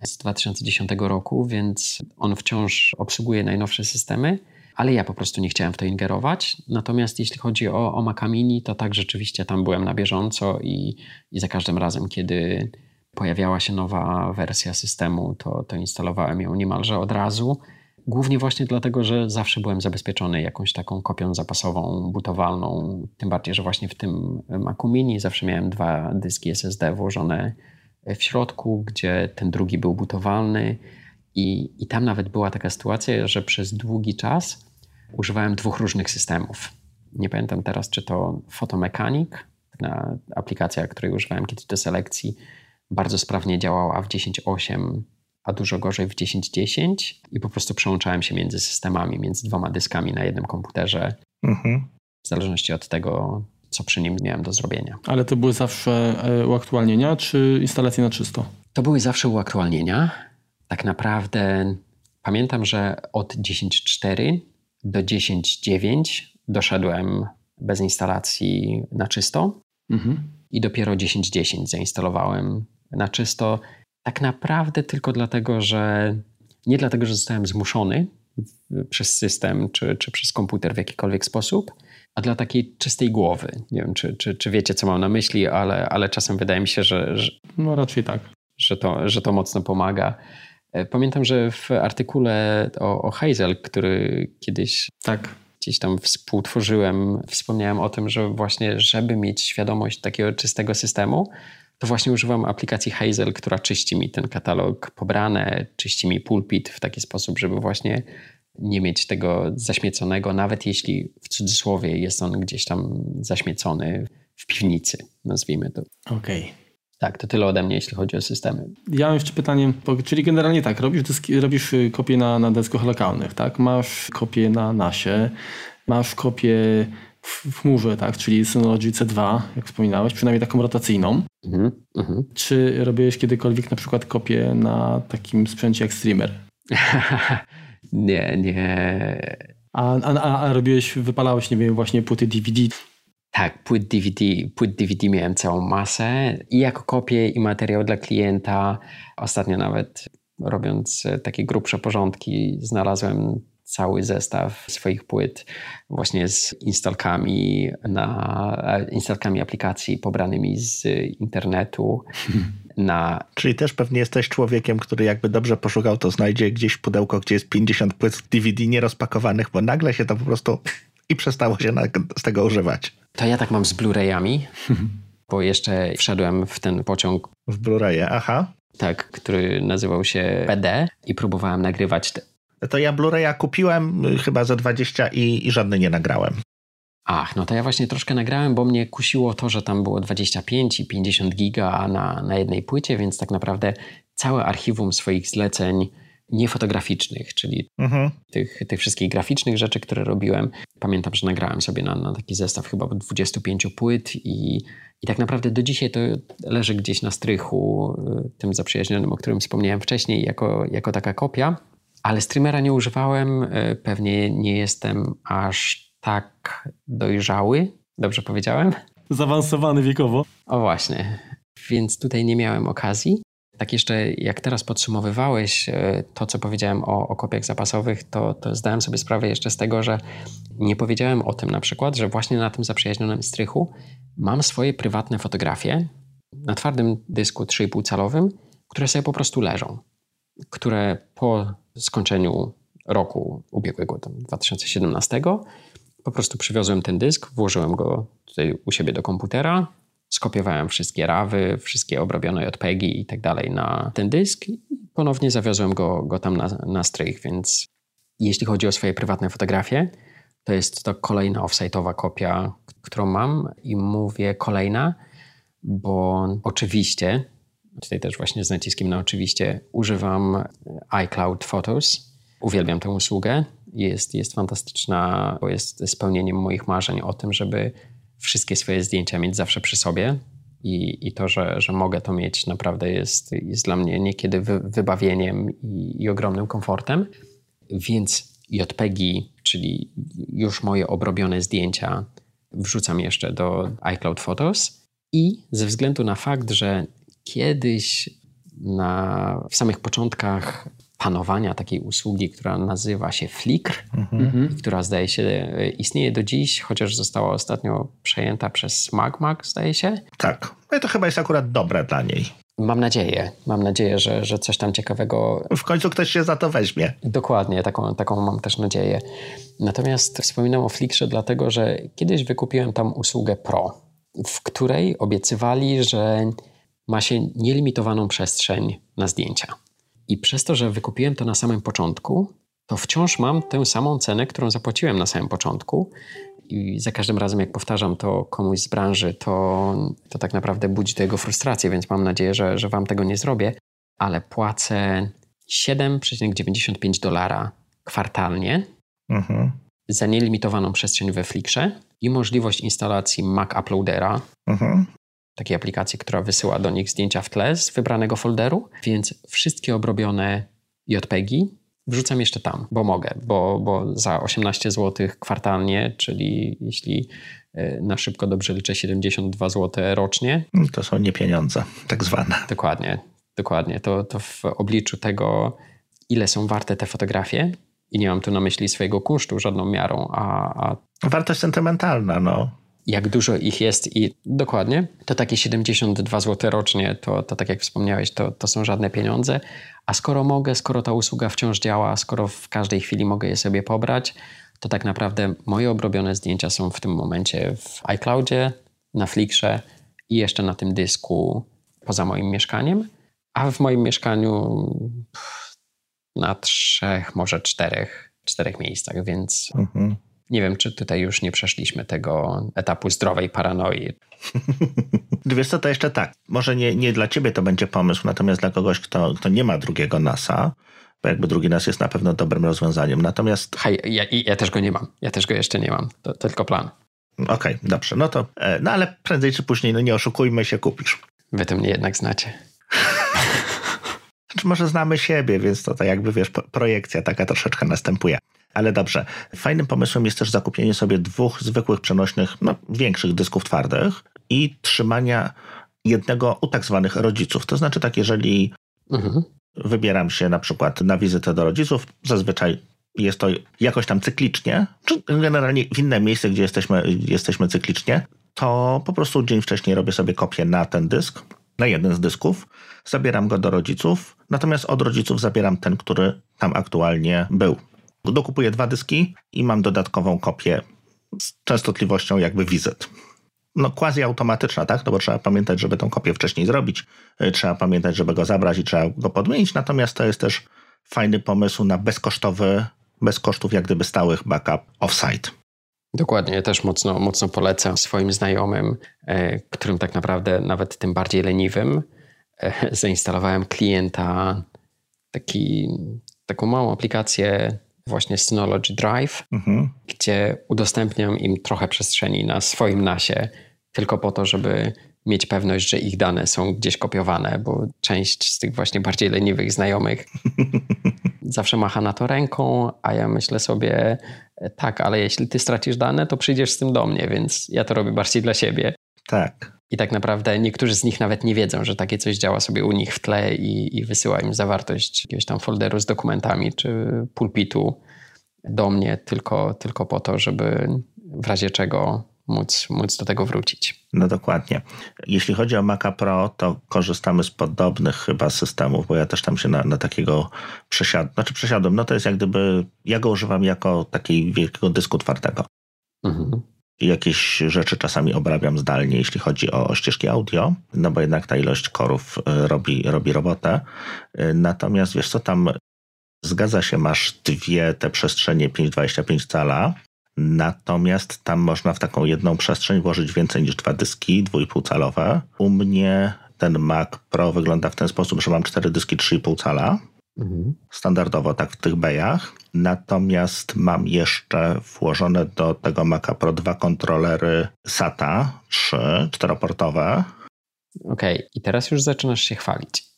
z 2010 roku, więc on wciąż obsługuje najnowsze systemy, ale ja po prostu nie chciałem w to ingerować. Natomiast jeśli chodzi o, o Maca Mini, to tak rzeczywiście tam byłem na bieżąco i, i za każdym razem, kiedy pojawiała się nowa wersja systemu, to, to instalowałem ją niemalże od razu. Głównie właśnie dlatego, że zawsze byłem zabezpieczony jakąś taką kopią zapasową, butowalną. Tym bardziej, że właśnie w tym Macu Mini zawsze miałem dwa dyski SSD włożone w środku, gdzie ten drugi był butowalny. I, I tam nawet była taka sytuacja, że przez długi czas używałem dwóch różnych systemów. Nie pamiętam teraz, czy to Photomechanic, aplikacja, której używałem kiedyś do selekcji, bardzo sprawnie działała w 10.8, a dużo gorzej w 10.10 i po prostu przełączałem się między systemami, między dwoma dyskami na jednym komputerze, mhm. w zależności od tego, co przy nim miałem do zrobienia. Ale to były zawsze e, uaktualnienia, czy instalacje na czysto? To były zawsze uaktualnienia. Tak naprawdę pamiętam, że od 10.4 do 10.9 doszedłem bez instalacji na czysto mhm. i dopiero 10.10 zainstalowałem na czysto. Tak naprawdę tylko dlatego, że nie dlatego, że zostałem zmuszony przez system czy, czy przez komputer w jakikolwiek sposób, a dla takiej czystej głowy. Nie wiem, czy, czy, czy wiecie, co mam na myśli, ale, ale czasem wydaje mi się, że, że, no raczej tak. że, to, że to mocno pomaga. E, pamiętam, że w artykule o, o Hazel, który kiedyś tak. gdzieś tam współtworzyłem, wspomniałem o tym, że właśnie, żeby mieć świadomość takiego czystego systemu, to właśnie używam aplikacji Hazel, która czyści mi ten katalog pobrane, czyści mi pulpit w taki sposób, żeby właśnie nie mieć tego zaśmieconego, nawet jeśli w cudzysłowie jest on gdzieś tam zaśmiecony w piwnicy, nazwijmy to. Okej. Okay. Tak, to tyle ode mnie, jeśli chodzi o systemy. Ja mam jeszcze pytanie, czyli generalnie tak, robisz, dyski, robisz y, kopie na, na deskach lokalnych, tak? Masz kopię na NASie, masz kopię w, chmurze, tak? Czyli Synology C2, jak wspominałeś, przynajmniej taką rotacyjną. Mhm, mhm. Czy robiłeś kiedykolwiek na przykład kopię na takim sprzęcie jak streamer? [laughs] nie, nie. A, a, a robiłeś, wypalałeś, nie wiem, właśnie płyty DVD tak, płyt DVD, płyt DVD miałem całą masę i jako kopię i materiał dla klienta. Ostatnio nawet robiąc e, takie grubsze porządki znalazłem cały zestaw swoich płyt właśnie z instalkami, na, e, instalkami aplikacji pobranymi z internetu. [laughs] Na... Czyli też pewnie jesteś człowiekiem, który jakby dobrze poszukał, to znajdzie gdzieś pudełko, gdzie jest 50 płyt DVD nierozpakowanych, bo nagle się to po prostu i przestało się na, z tego używać. To ja tak mam z Blu-rayami, [laughs] bo jeszcze wszedłem w ten pociąg. W Blu-raye, aha. Tak, który nazywał się PD i próbowałem nagrywać. To ja Blu-raya kupiłem y, chyba za 20 i, i żadny nie nagrałem. Ach, no to ja właśnie troszkę nagrałem, bo mnie kusiło to, że tam było 25 i 50 giga na, na jednej płycie, więc tak naprawdę całe archiwum swoich zleceń niefotograficznych, czyli mhm. tych, tych wszystkich graficznych rzeczy, które robiłem. Pamiętam, że nagrałem sobie na, na taki zestaw chyba 25 płyt i, i tak naprawdę do dzisiaj to leży gdzieś na strychu, y, tym zaprzyjaźnionym, o którym wspomniałem wcześniej, jako, jako taka kopia. Ale streamera nie używałem, y, pewnie nie jestem aż tak dojrzały, dobrze powiedziałem? Zaawansowany wiekowo. O właśnie, więc tutaj nie miałem okazji. Tak jeszcze jak teraz podsumowywałeś e, to, co powiedziałem o, o kopiach zapasowych, to, to zdałem sobie sprawę jeszcze z tego, że nie powiedziałem o tym na przykład, że właśnie na tym zaprzyjaźnionym strychu mam swoje prywatne fotografie na twardym dysku 3,5 calowym, które sobie po prostu leżą, które po skończeniu roku ubiegłego, 2017, po prostu przywiozłem ten dysk, włożyłem go tutaj u siebie do komputera, skopiowałem wszystkie rawy, wszystkie obrobione JPEGi i tak dalej na ten dysk i ponownie zawiozłem go, go tam na, na strych, więc jeśli chodzi o swoje prywatne fotografie, to jest to kolejna offsite'owa kopia, którą mam i mówię kolejna, bo oczywiście, tutaj też właśnie z naciskiem na oczywiście, używam iCloud Photos. Uwielbiam tę usługę. Jest, jest fantastyczna, bo jest spełnieniem moich marzeń o tym, żeby wszystkie swoje zdjęcia mieć zawsze przy sobie. I, i to, że, że mogę to mieć, naprawdę jest, jest dla mnie niekiedy wy, wybawieniem i, i ogromnym komfortem. Więc JPEGi, czyli już moje obrobione zdjęcia, wrzucam jeszcze do iCloud Photos. I ze względu na fakt, że kiedyś na, w samych początkach panowania takiej usługi, która nazywa się Flickr, mhm. która zdaje się e, istnieje do dziś, chociaż została ostatnio przejęta przez Magmag, zdaje się. Tak, no i to chyba jest akurat dobre dla niej. Mam nadzieję, mam nadzieję, że, że coś tam ciekawego. W końcu ktoś się za to weźmie. Dokładnie, taką, taką mam też nadzieję. Natomiast wspominam o Flickrze, dlatego że kiedyś wykupiłem tam usługę Pro, w której obiecywali, że ma się nielimitowaną przestrzeń na zdjęcia. I przez to, że wykupiłem to na samym początku, to wciąż mam tę samą cenę, którą zapłaciłem na samym początku. I za każdym razem, jak powtarzam to komuś z branży, to, to tak naprawdę budzi to jego frustrację, więc mam nadzieję, że, że Wam tego nie zrobię. Ale płacę 7,95 dolara kwartalnie mhm. za nielimitowaną przestrzeń we Flickrze i możliwość instalacji Mac Uploadera, mhm. Takiej aplikacji, która wysyła do nich zdjęcia w tle z wybranego folderu, więc wszystkie obrobione JPEGi wrzucam jeszcze tam, bo mogę, bo, bo za 18 zł kwartalnie, czyli jeśli e, na szybko dobrze liczę 72 zł rocznie. To są nie pieniądze, tak zwane. Dokładnie, dokładnie. To, to w obliczu tego, ile są warte te fotografie, i nie mam tu na myśli swojego kunsztu żadną miarą, a, a Wartość sentymentalna, no. Jak dużo ich jest i dokładnie, to takie 72 zł rocznie, to, to tak jak wspomniałeś, to, to są żadne pieniądze. A skoro mogę, skoro ta usługa wciąż działa, skoro w każdej chwili mogę je sobie pobrać, to tak naprawdę moje obrobione zdjęcia są w tym momencie w iCloudzie, na Flickrze i jeszcze na tym dysku poza moim mieszkaniem. A w moim mieszkaniu na trzech, może czterech, czterech miejscach, więc mhm. Nie wiem, czy tutaj już nie przeszliśmy tego etapu zdrowej paranoi. [laughs] Wiesz co, to jeszcze tak, może nie, nie dla ciebie to będzie pomysł, natomiast dla kogoś, kto, kto nie ma drugiego NASA, bo jakby drugi nas jest na pewno dobrym rozwiązaniem. Natomiast. Hej, ja, ja też go nie mam. Ja też go jeszcze nie mam. To, to tylko plan. Okej, okay, dobrze. No to, e, no ale prędzej czy później, no nie oszukujmy się, kupisz. Wy to mnie jednak znacie. [laughs] Czy może znamy siebie, więc to tak jakby, wiesz, projekcja taka troszeczkę następuje. Ale dobrze. Fajnym pomysłem jest też zakupienie sobie dwóch zwykłych przenośnych, no, większych dysków twardych i trzymania jednego u tak zwanych rodziców. To znaczy tak, jeżeli mhm. wybieram się na przykład na wizytę do rodziców, zazwyczaj jest to jakoś tam cyklicznie, czy generalnie w inne miejsce, gdzie jesteśmy, jesteśmy cyklicznie, to po prostu dzień wcześniej robię sobie kopię na ten dysk, na jeden z dysków, zabieram go do rodziców, natomiast od rodziców zabieram ten, który tam aktualnie był. Dokupuję dwa dyski i mam dodatkową kopię z częstotliwością jakby wizyt. No quasi automatyczna, tak? No bo trzeba pamiętać, żeby tą kopię wcześniej zrobić, y, trzeba pamiętać, żeby go zabrać i trzeba go podmienić, natomiast to jest też fajny pomysł na bezkosztowy, bez kosztów jak gdyby stałych backup offsite. Dokładnie, ja też mocno, mocno polecam swoim znajomym, e, którym tak naprawdę nawet tym bardziej leniwym, e, [laughs] zainstalowałem klienta, taki, taką małą aplikację właśnie Synology Drive, mhm. gdzie udostępniam im trochę przestrzeni na swoim nasie, tylko po to, żeby mieć pewność, że ich dane są gdzieś kopiowane, bo część z tych właśnie bardziej leniwych znajomych [laughs] zawsze macha na to ręką, a ja myślę sobie, tak, ale jeśli ty stracisz dane, to przyjdziesz z tym do mnie, więc ja to robię bardziej dla siebie. Tak. I tak naprawdę niektórzy z nich nawet nie wiedzą, że takie coś działa sobie u nich w tle i, i wysyła im zawartość jakiegoś tam folderu z dokumentami czy pulpitu do mnie tylko, tylko po to, żeby w razie czego móc, móc do tego wrócić. No dokładnie. Jeśli chodzi o Maca Pro, to korzystamy z podobnych chyba systemów, bo ja też tam się na, na takiego przesiadłem. Znaczy przesiadłem, no to jest jak gdyby, ja go używam jako takiego wielkiego dysku twardego. Mhm. Jakieś rzeczy czasami obrabiam zdalnie, jeśli chodzi o, ścieżki audio, no bo jednak ta ilość korów y, robi, robi robotę. Y, natomiast wiesz co, tam zgadza się, masz dwie te przestrzenie 5,25 cala, Natomiast tam można w taką jedną przestrzeń włożyć więcej niż dwa dyski 2,5 calowe. U mnie ten Mac Pro wygląda w ten sposób, że mam cztery dyski 3,5 cala. Mhm. Standardowo tak w tych bejach. Natomiast mam jeszcze włożone do tego Maca Pro dwa kontrolery SATA 3, czteroportowe. Okej, okay. i teraz już zaczynasz się chwalić.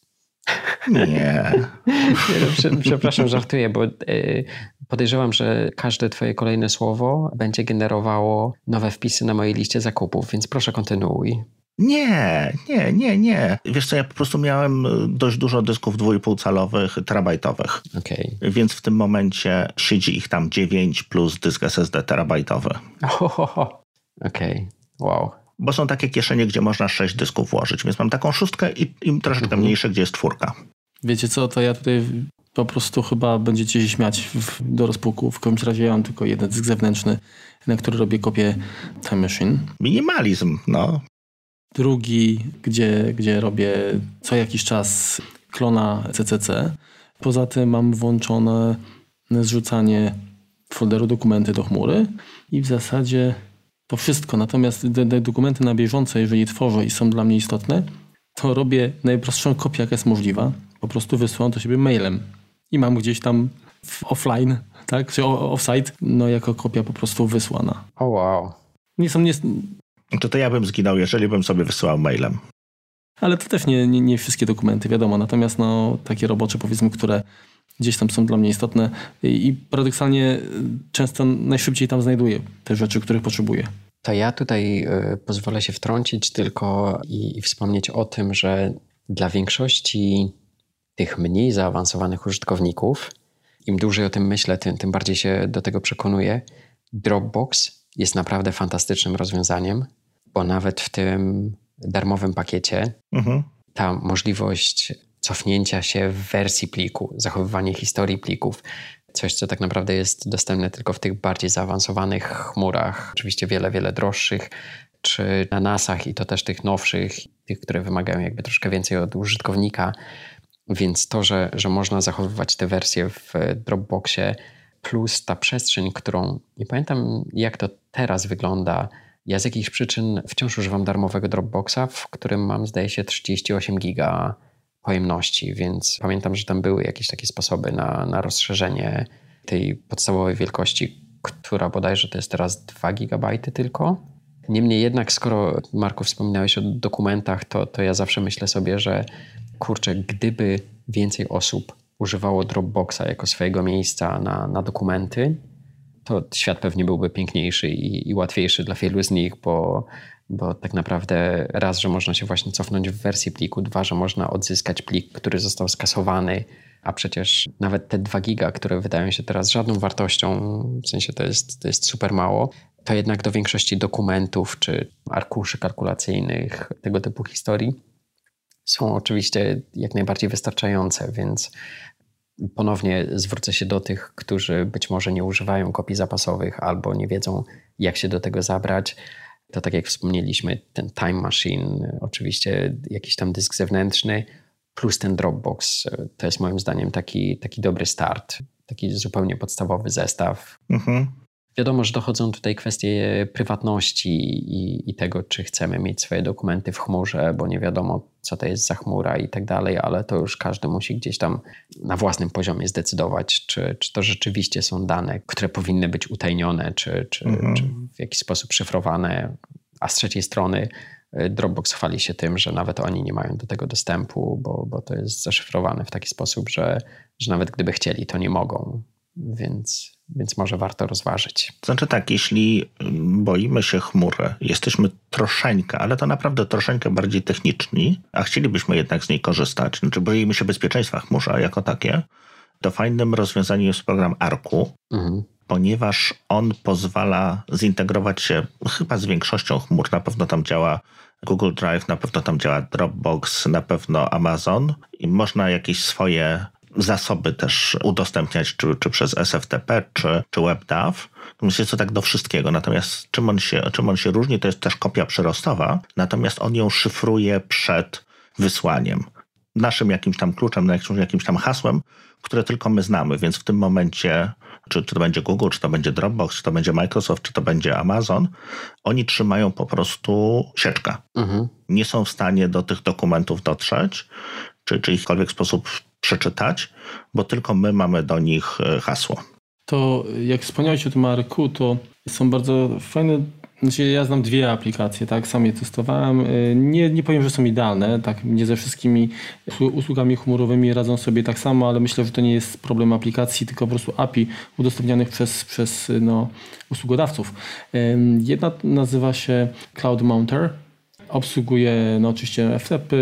Nie. [laughs] [laughs] przepraszam, żartuję, bo y, podejrzewam, że każde Twoje kolejne słowo będzie generowało nowe wpisy na mojej liście zakupów, więc proszę kontynuuj. Nie, nie, nie, nie. Wiesz co, ja po prostu miałem dość dużo dysków 2,5 calowych, terabajtowych. Okay. Więc w tym momencie siedzi ich tam 9 plus dysk SSD terabajtowy. Okej, okay. wow bo są takie kieszenie, gdzie można sześć dysków włożyć, więc mam taką szóstkę i, i troszeczkę mhm. mniejsze, gdzie jest czwórka. Wiecie co, to ja tutaj po prostu chyba będziecie się śmiać w, do rozpuku. W każdym razie ja mam tylko jeden dysk zewnętrzny, na który robię kopię Time Machine. Minimalizm, no. Drugi, gdzie, gdzie robię co jakiś czas klona CCC. Poza tym mam włączone zrzucanie folderu dokumenty do chmury i w zasadzie to wszystko. Natomiast te, te dokumenty na bieżąco, jeżeli tworzę i są dla mnie istotne, to robię najprostszą kopię, jaka jest możliwa. Po prostu wysyłam to siebie mailem i mam gdzieś tam offline, tak, czy offsite, no jako kopia po prostu wysłana. O oh, wow. Nie są nie... To to ja bym zginął, jeżeli bym sobie wysyłał mailem. Ale to też nie, nie, nie wszystkie dokumenty, wiadomo. Natomiast no, takie robocze, powiedzmy, które gdzieś tam są dla mnie istotne i paradoksalnie często najszybciej tam znajduję te rzeczy, których potrzebuję. To ja tutaj y, pozwolę się wtrącić tylko i, i wspomnieć o tym, że dla większości tych mniej zaawansowanych użytkowników, im dłużej o tym myślę, tym, tym bardziej się do tego przekonuję. Dropbox jest naprawdę fantastycznym rozwiązaniem, bo nawet w tym darmowym pakiecie mhm. ta możliwość cofnięcia się w wersji pliku, zachowywanie historii plików, coś, co tak naprawdę jest dostępne tylko w tych bardziej zaawansowanych chmurach, oczywiście wiele, wiele droższych, czy na NASach i to też tych nowszych, tych, które wymagają jakby troszkę więcej od użytkownika. Więc to, że, że można zachowywać te wersje w Dropboxie, plus ta przestrzeń, którą nie pamiętam, jak to teraz wygląda. Ja z jakichś przyczyn wciąż używam darmowego Dropboxa, w którym mam, zdaje się, 38 giga pojemności, więc pamiętam, że tam były jakieś takie sposoby na, na rozszerzenie tej podstawowej wielkości, która bodajże to jest teraz 2 GB tylko. Niemniej jednak, skoro Marku wspominałeś o dokumentach, to, to ja zawsze myślę sobie, że kurczę, gdyby więcej osób używało Dropboxa jako swojego miejsca na, na dokumenty, to świat pewnie byłby piękniejszy i, i łatwiejszy dla wielu z nich, bo bo tak naprawdę raz, że można się właśnie cofnąć w wersji pliku, dwa, że można odzyskać plik, który został skasowany, a przecież nawet te 2 giga, które wydają się teraz żadną wartością, w sensie to jest, to jest super mało, to jednak do większości dokumentów czy arkuszy kalkulacyjnych, tego typu historii są oczywiście jak najbardziej wystarczające, więc ponownie zwrócę się do tych, którzy być może nie używają kopii zapasowych albo nie wiedzą, jak się do tego zabrać to tak jak wspomnieliśmy, ten Time Machine, oczywiście jakiś tam dysk zewnętrzny, plus ten Dropbox. To jest moim zdaniem taki, taki dobry start, taki zupełnie podstawowy zestaw. Mhm. Wiadomo, że dochodzą tutaj kwestie prywatności i, i, tego, czy chcemy mieć swoje dokumenty w chmurze, bo nie wiadomo, co to jest za chmura i tak dalej, ale to już każdy musi gdzieś tam na własnym poziomie zdecydować, czy, czy to rzeczywiście są dane, które powinny być utajnione, czy, czy, mhm. czy w jakiś sposób szyfrowane. A z trzeciej strony y, Dropbox chwali się tym, że nawet oni nie mają do tego dostępu, bo, bo to jest zaszyfrowane w taki sposób, że, że nawet gdyby chcieli, to nie mogą. Więc więc może warto rozważyć. Znaczy tak, jeśli boimy się chmury, jesteśmy troszeczkę, ale to naprawdę troszeczkę bardziej techniczni, a chcielibyśmy jednak z niej korzystać, znaczy boimy się bezpieczeństwa chmurza jako takie, to fajnym rozwiązaniem jest program Arku, mhm. ponieważ on pozwala zintegrować się chyba z większością chmur. Na pewno tam działa Google Drive, na pewno tam działa Dropbox, na pewno Amazon i można jakieś swoje zasoby też udostępniać, czy, czy przez SFTP, czy, czy WebDAV. Myślę, że tak do wszystkiego. Natomiast czym on, się, czym on się różni, to jest też kopia przyrostowa, natomiast on ją szyfruje przed wysłaniem. Naszym jakimś tam kluczem, jakimś, jakimś tam hasłem, które tylko my znamy, więc w tym momencie, czy, czy to będzie Google, czy to będzie Dropbox, czy to będzie Microsoft, czy to będzie Amazon, oni trzymają po prostu sieczkę. Mhm. Nie są w stanie do tych dokumentów dotrzeć, czy, czy w jakikolwiek sposób przeczytać, bo tylko my mamy do nich e, hasło. To jak wspomniałeś o tym ARQ, to są bardzo fajne znaczy ja znam dwie aplikacje, tak, sam je testowałem. E, nie, nie powiem, że są idealne, tak, nie ze wszystkimi usługami chmurowymi radzą sobie tak samo, ale myślę, że to nie jest problem aplikacji, tylko po prostu API udostępnianych przez, przez no, usługodawców. Jedna nazywa się Cloud Mounter, Obsługuje no, oczywiście FTP,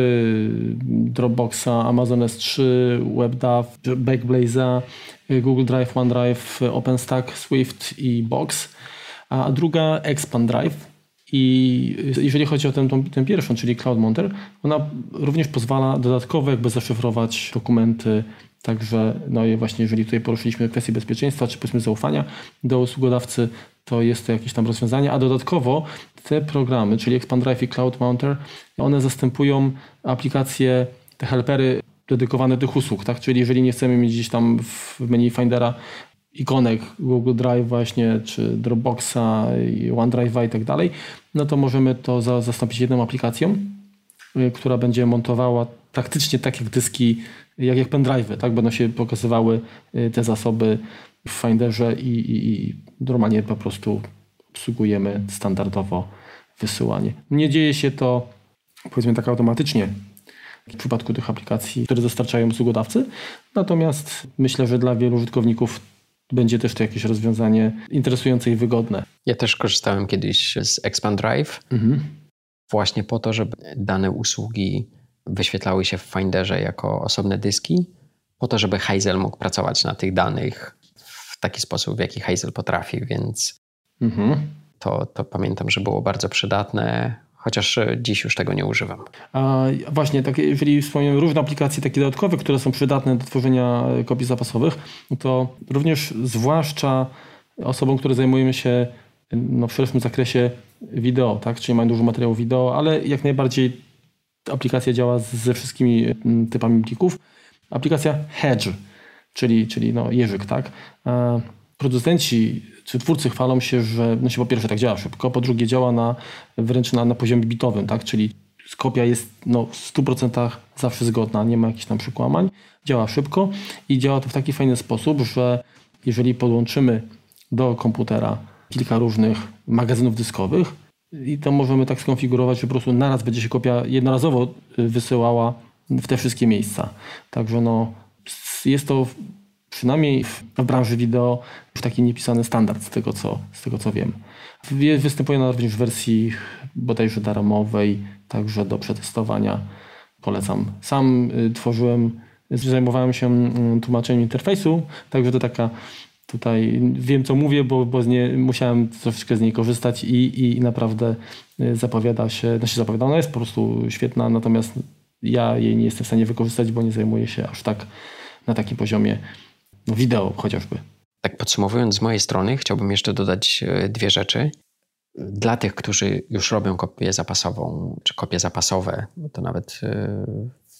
Dropboxa, Amazon S3, WebDAV, Backblaze'a, Google Drive, OneDrive, OpenStack, Swift i Box. A druga Expand Drive. I jeżeli chodzi o tę, pierwszą, czyli Cloud Monter, ona również pozwala dodatkowo jakby zaszyfrować dokumenty Także no i właśnie jeżeli tutaj poruszyliśmy kwestię bezpieczeństwa, czy powiedzmy zaufania do usługodawcy, to jest to jakieś tam rozwiązanie, a dodatkowo te programy, czyli Expand Drive i Cloud Mounter, one zastępują aplikacje, te helpery dedykowane tych usług, tak? Czyli jeżeli nie chcemy mieć gdzieś tam w menu Findera ikonek Google Drive właśnie, czy Dropboxa, OneDrive'a i tak dalej, no to możemy to za, zastąpić jedną aplikacją, y, która będzie montowała praktycznie tak jak dyski, jak, jak pendrive'y, tak? Będą się pokazywały y, te zasoby w Finderze i, i, i normalnie po prostu obsługujemy standardowo wysyłanie. Nie dzieje się to powiedzmy tak automatycznie w przypadku tych aplikacji, które dostarczają usługodawcy, natomiast myślę, że dla wielu użytkowników będzie też to jakieś rozwiązanie interesujące i wygodne. Ja też korzystałem kiedyś z Expand Drive mhm. właśnie po to, żeby dane usługi wyświetlały się w Finderze jako osobne dyski, po to, żeby Hazel mógł pracować na tych danych w taki sposób, w jaki Hazel potrafi, więc mhm. to, to pamiętam, że było bardzo przydatne chociaż dziś już tego nie używam. A właśnie, tak, jeżeli wspomniałem różne aplikacje takie dodatkowe, które są przydatne do tworzenia kopii zapasowych, to również zwłaszcza osobom, które zajmujemy się no, w szerszym zakresie wideo, tak? czyli mają dużo materiałów wideo, ale jak najbardziej aplikacja działa ze wszystkimi typami plików. Aplikacja Hedge, czyli, czyli no, jeżyk, tak? Producenci czy twórcy chwalą się, że no się po pierwsze tak działa szybko, po drugie działa na, wręcz na, na poziomie bitowym, tak? czyli kopia jest no, w 100% zawsze zgodna, nie ma jakichś tam przekłamań, działa szybko i działa to w taki fajny sposób, że jeżeli podłączymy do komputera kilka różnych magazynów dyskowych, i to możemy tak skonfigurować, że po prostu naraz będzie się kopia jednorazowo wysyłała w te wszystkie miejsca. Także no, jest to przynajmniej w, w branży wideo, w taki niepisany standard z tego, co, z tego co wiem. Występuje ona również w wersji bodajże darmowej, także do przetestowania polecam. Sam y, tworzyłem, zajmowałem się y, tłumaczeniem interfejsu, także to taka tutaj wiem co mówię, bo, bo nie, musiałem troszeczkę z niej korzystać i, i naprawdę y, zapowiada się, znaczy zapowiada, ona jest po prostu świetna, natomiast ja jej nie jestem w stanie wykorzystać, bo nie zajmuję się aż tak na takim poziomie wideo chociażby. Tak podsumowując z mojej strony, chciałbym jeszcze dodać e, dwie rzeczy. Dla tych, którzy już robią kopię zapasową, czy kopie zapasowe, to nawet e,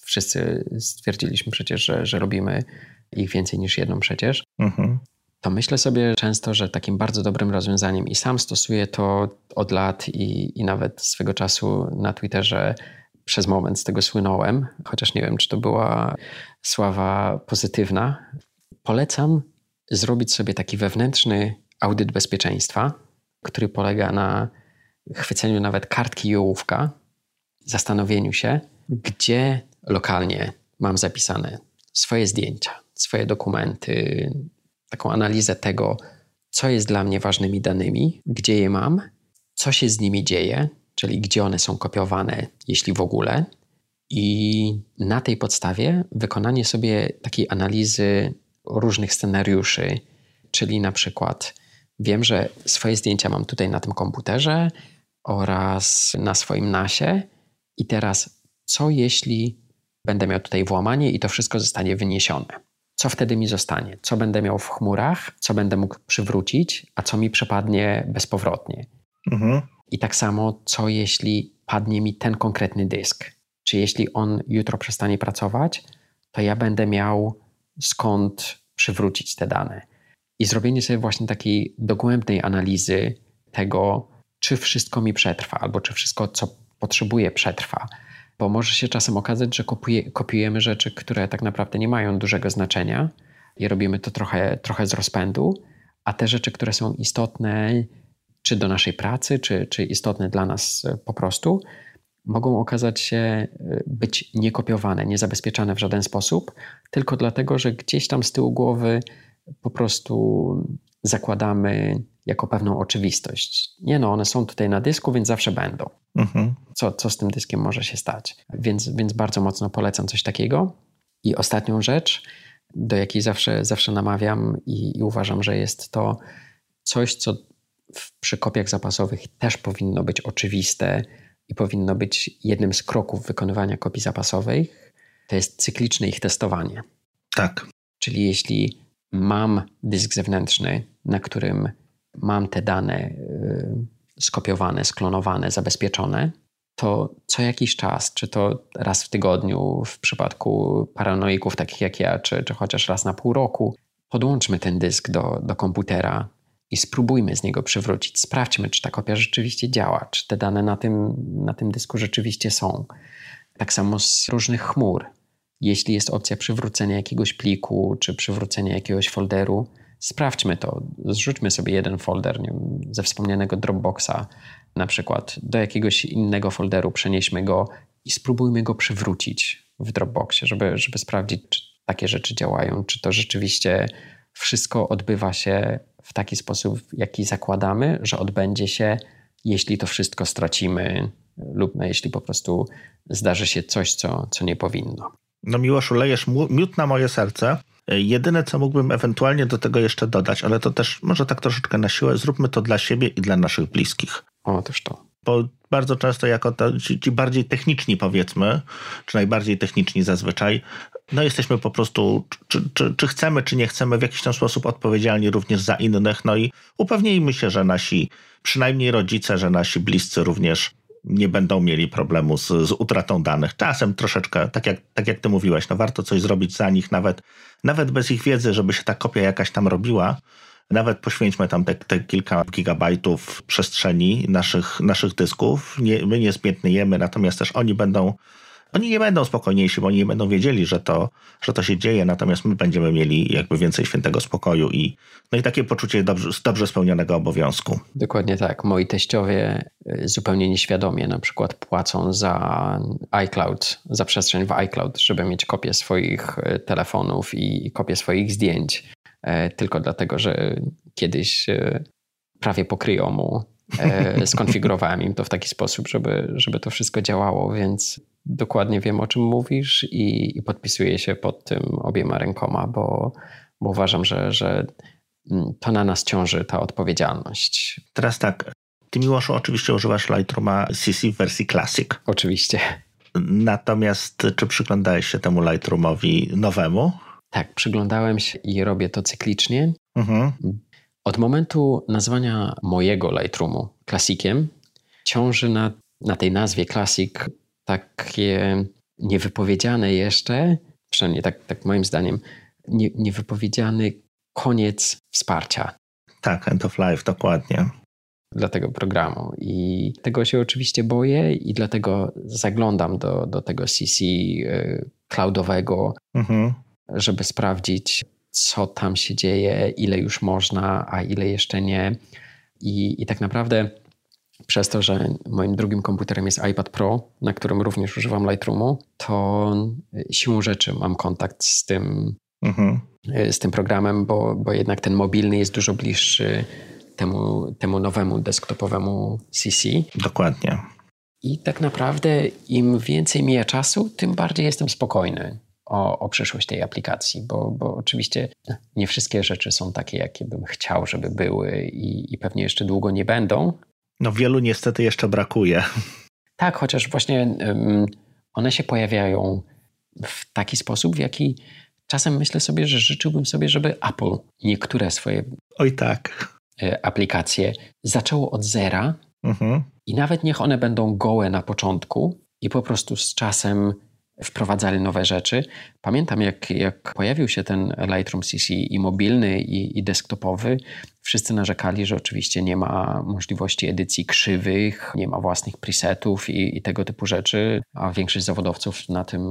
wszyscy stwierdziliśmy przecież, że, że robimy ich więcej niż jedną przecież. Mhm. To myślę sobie często, że takim bardzo dobrym rozwiązaniem i sam stosuję to od lat i, i nawet swego czasu na Twitterze przez moment z tego słynąłem, chociaż nie wiem, czy to była sława pozytywna, polecam zrobić sobie taki wewnętrzny audyt bezpieczeństwa, który polega na chwyceniu nawet kartki i ołówka, zastanowieniu się, gdzie lokalnie mam zapisane swoje zdjęcia, swoje dokumenty, taką analizę tego, co jest dla mnie ważnymi danymi, gdzie je mam, co się z nimi dzieje, czyli gdzie one są kopiowane, jeśli w ogóle. I na tej podstawie wykonanie sobie takiej analizy różnych scenariuszy, czyli na przykład wiem, że swoje zdjęcia mam tutaj na tym komputerze oraz na swoim nasie i teraz co jeśli będę miał tutaj włamanie i to wszystko zostanie wyniesione? Co wtedy mi zostanie? Co będę miał w chmurach? Co będę mógł przywrócić? A co mi przepadnie bezpowrotnie? Mhm. I tak samo, co jeśli padnie mi ten konkretny dysk? Czy jeśli on jutro przestanie pracować, to ja będę miał skąd przywrócić te dane. I zrobienie sobie właśnie takiej dogłębnej analizy tego, czy wszystko mi przetrwa, albo czy wszystko, co potrzebuję, przetrwa. Bo może się czasem okazać, że kopiuje, kopiujemy rzeczy, które tak naprawdę nie mają dużego znaczenia i robimy to trochę, trochę z rozpędu, a te rzeczy, które są istotne, czy do naszej pracy, czy, czy istotne dla nas po prostu, mogą okazać się e, być niekopiowane, niezabezpieczane w żaden sposób, tylko dlatego, że gdzieś tam z tyłu głowy po prostu zakładamy jako pewną oczywistość. Nie no, one są tutaj na dysku, więc zawsze będą. Mhm. Co, co z tym dyskiem może się stać? Więc, więc bardzo mocno polecam coś takiego. I ostatnią rzecz, do jakiej zawsze, zawsze namawiam i, i uważam, że jest to coś, co w, przy kopiach zapasowych też powinno być oczywiste, i powinno być jednym z kroków wykonywania kopii zapasowej, to jest cykliczne ich testowanie. Tak. Czyli jeśli mam dysk zewnętrzny, na którym mam te dane y, skopiowane, sklonowane, zabezpieczone, to co jakiś czas, czy to raz w tygodniu w przypadku paranoików takich jak ja, czy, czy chociaż raz na pół roku, podłączmy ten dysk do, do komputera i spróbujmy z niego przywrócić. Sprawdźmy, czy ta kopia rzeczywiście działa, czy te dane na tym, na tym dysku rzeczywiście są. Tak samo z różnych chmur. Jeśli jest opcja przywrócenia jakiegoś pliku, czy przywrócenia jakiegoś folderu, sprawdźmy to. Zrzućmy sobie jeden folder wiem, ze wspomnianego Dropboxa, na przykład do jakiegoś innego folderu, przenieśmy go i spróbujmy go przywrócić w Dropboxie, żeby, żeby sprawdzić, czy takie rzeczy działają, czy to rzeczywiście wszystko odbywa się w taki sposób, jaki zakładamy, że odbędzie się, jeśli to wszystko stracimy, lub no, jeśli po prostu zdarzy się coś, co, co nie powinno. No Miłoszu, lejesz miód na moje serce. Jedyne, co mógłbym ewentualnie do tego jeszcze dodać, ale to też może tak troszeczkę na siłę, zróbmy to dla siebie i dla naszych bliskich. O, też to. Bo bardzo często jako to, ci, ci bardziej techniczni powiedzmy, czy najbardziej techniczni zazwyczaj, no jesteśmy po prostu, czy, czy, czy, chcemy, czy nie chcemy, w jakiś tam sposób odpowiedzialni również za innych, no i upewnijmy się, że nasi, przynajmniej rodzice, że nasi bliscy również nie będą mieli problemu z, z utratą danych. Czasem troszeczkę, tak jak, tak jak ty mówiłeś, no warto coś zrobić za nich, nawet, nawet bez ich wiedzy, żeby się ta kopia jakaś tam robiła. Nawet poświęćmy tam te, te kilka gigabajtów przestrzeni naszych, naszych dysków. Nie, my nie zbiedniejemy, natomiast też oni będą oni nie będą spokojniejsi, bo oni nie będą wiedzieli, że to, że to się dzieje, natomiast my będziemy mieli jakby więcej świętego spokoju i, no i takie poczucie dobrze, dobrze spełnionego obowiązku. Dokładnie tak. Moi teściowie y, zupełnie nieświadomie na przykład płacą za iCloud, za przestrzeń w iCloud, żeby mieć kopię swoich y, telefonów i kopię swoich zdjęć. E, tylko dlatego, że kiedyś y, prawie pokryją mu e, [laughs] skonfigurowałem im to w taki sposób, żeby, żeby to wszystko działało, więc dokładnie wiem, o czym mówisz i, i podpisuję się pod tym obiema rękoma, bo, bo uważam, że, że mm, to na nas ciąży ta odpowiedzialność. Teraz tak, ty Miłoszu oczywiście używasz Lightrooma CC w wersji Classic. Oczywiście. Natomiast czy przyglądałeś się temu Lightroomowi nowemu? Tak, przyglądałem się i robię to cyklicznie. Mhm. Od momentu nazwania mojego Lightroomu klasikiem ciąży na, na tej nazwie Classic takie niewypowiedziane jeszcze, przynajmniej tak, tak moim zdaniem, nie, niewypowiedziany koniec wsparcia. Tak, end of life, dokładnie. Dla tego programu. I tego się oczywiście boję, i dlatego zaglądam do, do tego CC y, cloudowego, mhm. Żeby sprawdzić, co tam się dzieje, ile już można, a ile jeszcze nie. I, i tak naprawdę przez to, że moim drugim komputerem jest iPad Pro, na którym również używam Lightroomu, to siłą rzeczy mam kontakt z tym, mhm. z tym programem, bo, bo jednak ten mobilny jest dużo bliższy temu, temu nowemu desktopowemu CC. Dokładnie. I tak naprawdę im więcej mija czasu, tym bardziej jestem spokojny o, o przyszłość tej aplikacji, bo, bo oczywiście nie wszystkie rzeczy są takie, jakie bym chciał, żeby były i, i pewnie jeszcze długo nie będą, no wielu niestety jeszcze brakuje. Tak, chociaż właśnie one się pojawiają w taki sposób, w jaki czasem myślę sobie, że życzyłbym sobie, żeby Apple niektóre swoje Oj tak. E, aplikacje zaczęło od zera mhm. i nawet niech one będą gołe na początku i po prostu z czasem wprowadzali nowe rzeczy. Pamiętam, jak, jak pojawił się ten Lightroom CC i mobilny, i, i desktopowy, wszyscy narzekali, że oczywiście nie ma możliwości edycji krzywych, nie ma własnych presetów i, i tego typu rzeczy, a większość zawodowców na tym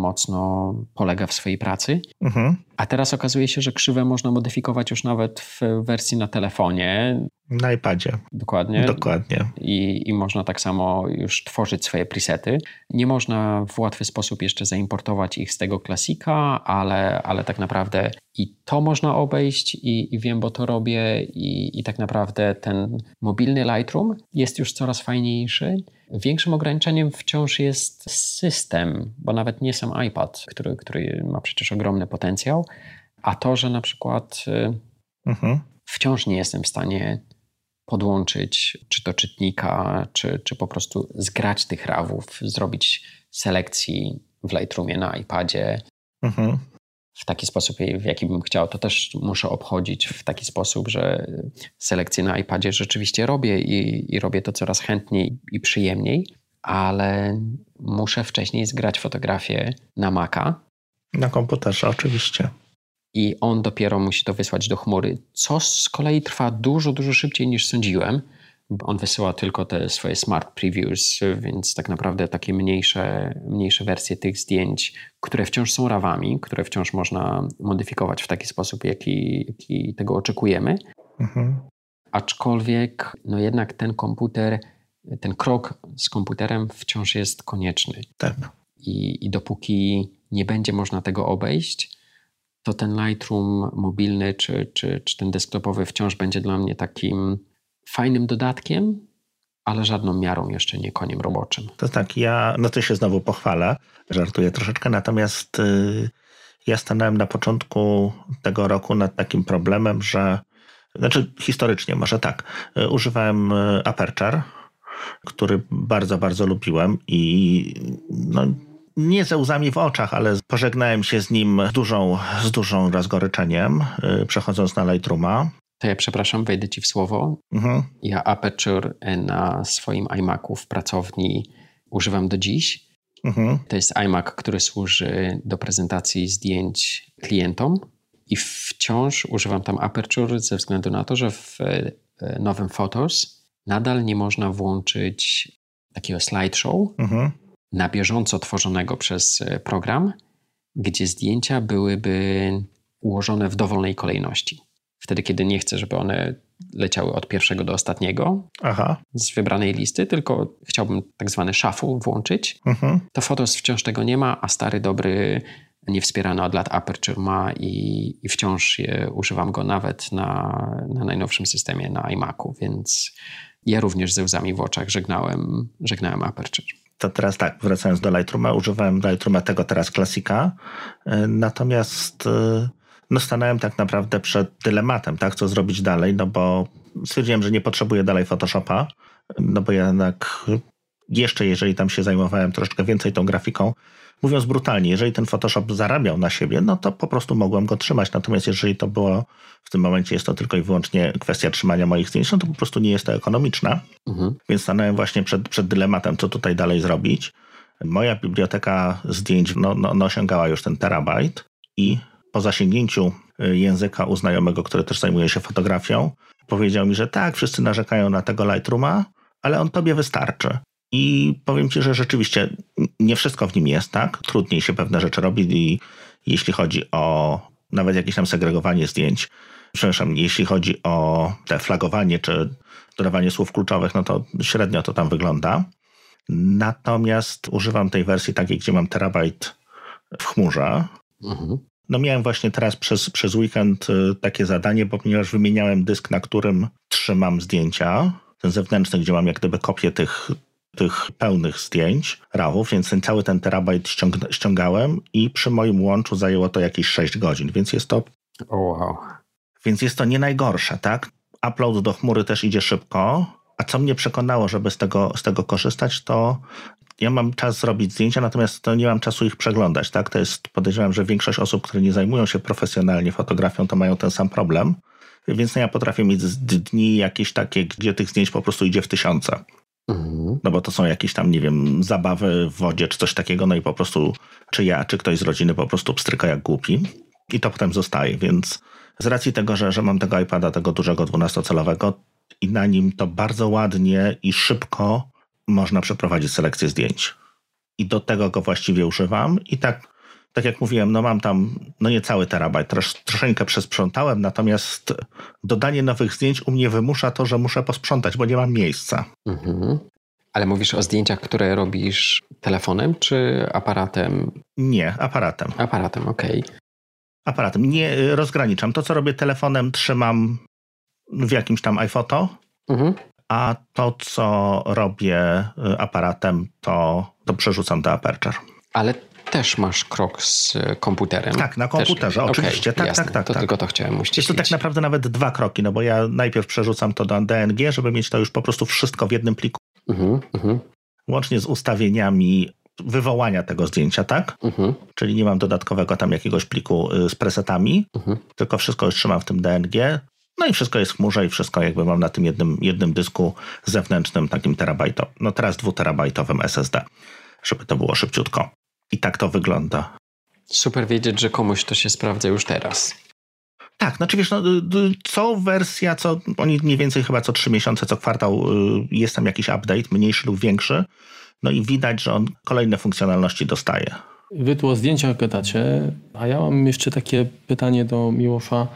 mocno polega w swojej pracy. Mhm. A teraz okazuje się, że krzywe można modyfikować już nawet w wersji na telefonie. Na iPadzie. Dokładnie. Dokładnie. I, I można tak samo już tworzyć swoje presety. Nie można w łatwy sposób jeszcze zaimportować ich z tego klasika, ale, ale tak naprawdę i to można obejść i, i wiem, bo to robię i, i tak naprawdę ten mobilny Lightroom jest już coraz fajniejszy. Większym ograniczeniem wciąż jest system, bo nawet nie sam iPad, który, który ma przecież ogromny potencjał, a to, że na przykład y, mhm. wciąż nie jestem w stanie podłączyć czy to czytnika, czy, czy po prostu zgrać tych rawów, zrobić selekcji w Lightroomie na iPadzie. Mhm. W taki sposób, w jaki bym chciał, to też muszę obchodzić w taki sposób, że selekcję na iPadzie rzeczywiście robię i, i robię to coraz chętniej i przyjemniej, ale muszę wcześniej zgrać fotografię na Maca. Na komputerze, oczywiście. I on dopiero musi to wysłać do chmury, co z kolei trwa dużo, dużo szybciej niż sądziłem. On wysyła tylko te swoje smart previews, więc tak naprawdę takie mniejsze, mniejsze wersje tych zdjęć, które wciąż są rawami, które wciąż można modyfikować w taki sposób, jaki, jaki tego oczekujemy. Mhm. Aczkolwiek, no jednak ten komputer, ten krok z komputerem wciąż jest konieczny. Tak. I, I dopóki nie będzie można tego obejść, to ten Lightroom mobilny czy, czy, czy ten desktopowy wciąż będzie dla mnie takim fajnym dodatkiem, ale żadną miarą jeszcze nie koniem roboczym. To tak, ja no to się znowu pochwalę, żartuję troszeczkę, natomiast yy, ja stanąłem na początku tego roku nad takim problemem, że znaczy historycznie może tak, yy, używałem yy, Aperture, który bardzo, bardzo lubiłem i no, nie ze łzami w oczach, ale pożegnałem się z nim z dużą, z dużą rozgoryczeniem, yy, przechodząc na Lightrooma. To ja przepraszam, wejdę ci w słowo. Mhm. Ja Aperture na swoim iMacu w pracowni używam do dziś. Mhm. To jest iMac, który służy do prezentacji zdjęć klientom i wciąż używam tam Aperture ze względu na to, że w e, nowym Photos nadal nie można włączyć takiego slideshow mhm. na bieżąco tworzonego przez e, program, gdzie zdjęcia byłyby ułożone w dowolnej kolejności wtedy, kiedy nie chcę, żeby one leciały od pierwszego do ostatniego Aha. z wybranej listy, tylko chciałbym tak zwany shuffle włączyć. Mhm. To Photos wciąż tego nie ma, a stary, dobry, niewspierany od lat Aperture ma i, i wciąż je, używam go nawet na, na najnowszym systemie, na iMacu, więc ja również ze łzami w oczach żegnałem, żegnałem Aperture. To teraz tak, wracając do Lightrooma, używałem Lightrooma tego teraz klasika, y, natomiast y, no stanąłem tak naprawdę przed dylematem, tak, co zrobić dalej, no bo stwierdziłem, że nie potrzebuję dalej Photoshopa, no bo jednak jeszcze jeżeli tam się zajmowałem troszeczkę więcej tą grafiką, mówiąc brutalnie, jeżeli ten Photoshop zarabiał na siebie, no to po prostu mogłem go trzymać. Natomiast jeżeli to było, w tym momencie jest to tylko i wyłącznie kwestia trzymania moich zdjęć, no to po prostu nie jest to ekonomiczne. Mhm. Więc stanąłem właśnie przed, przed dylematem, co tutaj dalej zrobić. Moja biblioteka zdjęć no, no, no osiągała już ten terabajt i po zasięgnięciu y, języka u znajomego, który też zajmuje się fotografią, powiedział mi, że tak, wszyscy narzekają na tego Lightrooma, ale on tobie wystarczy. I powiem ci, że rzeczywiście nie wszystko w nim jest, tak? Trudniej się pewne rzeczy robi i jeśli chodzi o nawet jakieś tam segregowanie zdjęć, przepraszam, jeśli chodzi o te flagowanie czy dodawanie słów kluczowych, no to średnio to tam wygląda. Natomiast używam tej wersji takiej, gdzie mam terabajt w chmurze. Mhm. No miałem właśnie teraz przez, przez weekend y, takie zadanie, bo ponieważ wymieniałem dysk, na którym trzymam zdjęcia, ten zewnętrzny, gdzie mam jak gdyby kopię tych, tych pełnych zdjęć, RAWów, więc ten cały ten terabajt ściąg ściągałem i przy moim łączu zajęło to jakieś 6 godzin, więc jest to... Oh, wow. Więc jest to nie najgorsze, tak? Upload do chmury też idzie szybko, a co mnie przekonało, żeby z tego, z tego korzystać, to ja mam czas zrobić zdjęcia, natomiast to nie mam czasu ich przeglądać. Tak? To jest, podejrzewam, że większość osób, które nie zajmują się profesjonalnie fotografią, to mają ten sam problem. Więc no ja potrafię mieć dni jakieś takie, gdzie tych zdjęć po prostu idzie w tysiące. Mhm. No bo to są jakieś tam, nie wiem, zabawy w wodzie czy coś takiego, no i po prostu czy ja, czy ktoś z rodziny po prostu pstryka jak głupi i to potem zostaje, więc z racji tego, że, że mam tego iPada, tego dużego 12-calowego i na nim to bardzo ładnie i szybko można przeprowadzić selekcję zdjęć. I do tego go właściwie używam. I tak, tak jak mówiłem, no mam tam no nie cały terabajt, trosz, troszeczkę przesprzątałem, natomiast dodanie nowych zdjęć u mnie wymusza to, że muszę posprzątać, bo nie mam miejsca. Mhm. Ale mówisz o zdjęciach, które robisz telefonem czy aparatem? Nie, aparatem. Aparatem, okej. Okay. Aparatem. Nie rozgraniczam. To, co robię telefonem, trzymam w jakimś tam iPhoto. Mhm a to, co robię y, aparatem, to, to przerzucam do Aperture. Ale też masz krok z komputerem. Tak, na komputerze, też. oczywiście. Okay, tak, jasne. tak, tak, To tak. tylko to chciałem uściślić. Jest to tak naprawdę nawet dwa kroki, no bo ja najpierw przerzucam to do DNG, żeby mieć to już po prostu wszystko w jednym pliku. Mhm, mhm. Łącznie z ustawieniami wywołania tego zdjęcia, tak? Mhm. Czyli nie mam dodatkowego tam jakiegoś pliku y, z presetami, Mhm. tylko wszystko już trzymam w tym DNG. No i wszystko jest w chmurze i wszystko jakby mam na tym jednym, jednym dysku zewnętrznym, takim terabajtowym, no teraz dwuterabajtowym SSD, żeby to było szybciutko. I tak to wygląda. Super wiedzieć, że komuś to się sprawdza już teraz. Tak, znaczy wiesz, no, co wersja, co oni mniej więcej chyba co trzy miesiące, co kwartał y, jest tam jakiś update, mniejszy lub większy. No i widać, że on kolejne funkcjonalności dostaje. Wy tu o zdjęciach gadacie, a ja mam jeszcze takie pytanie do Miłosza.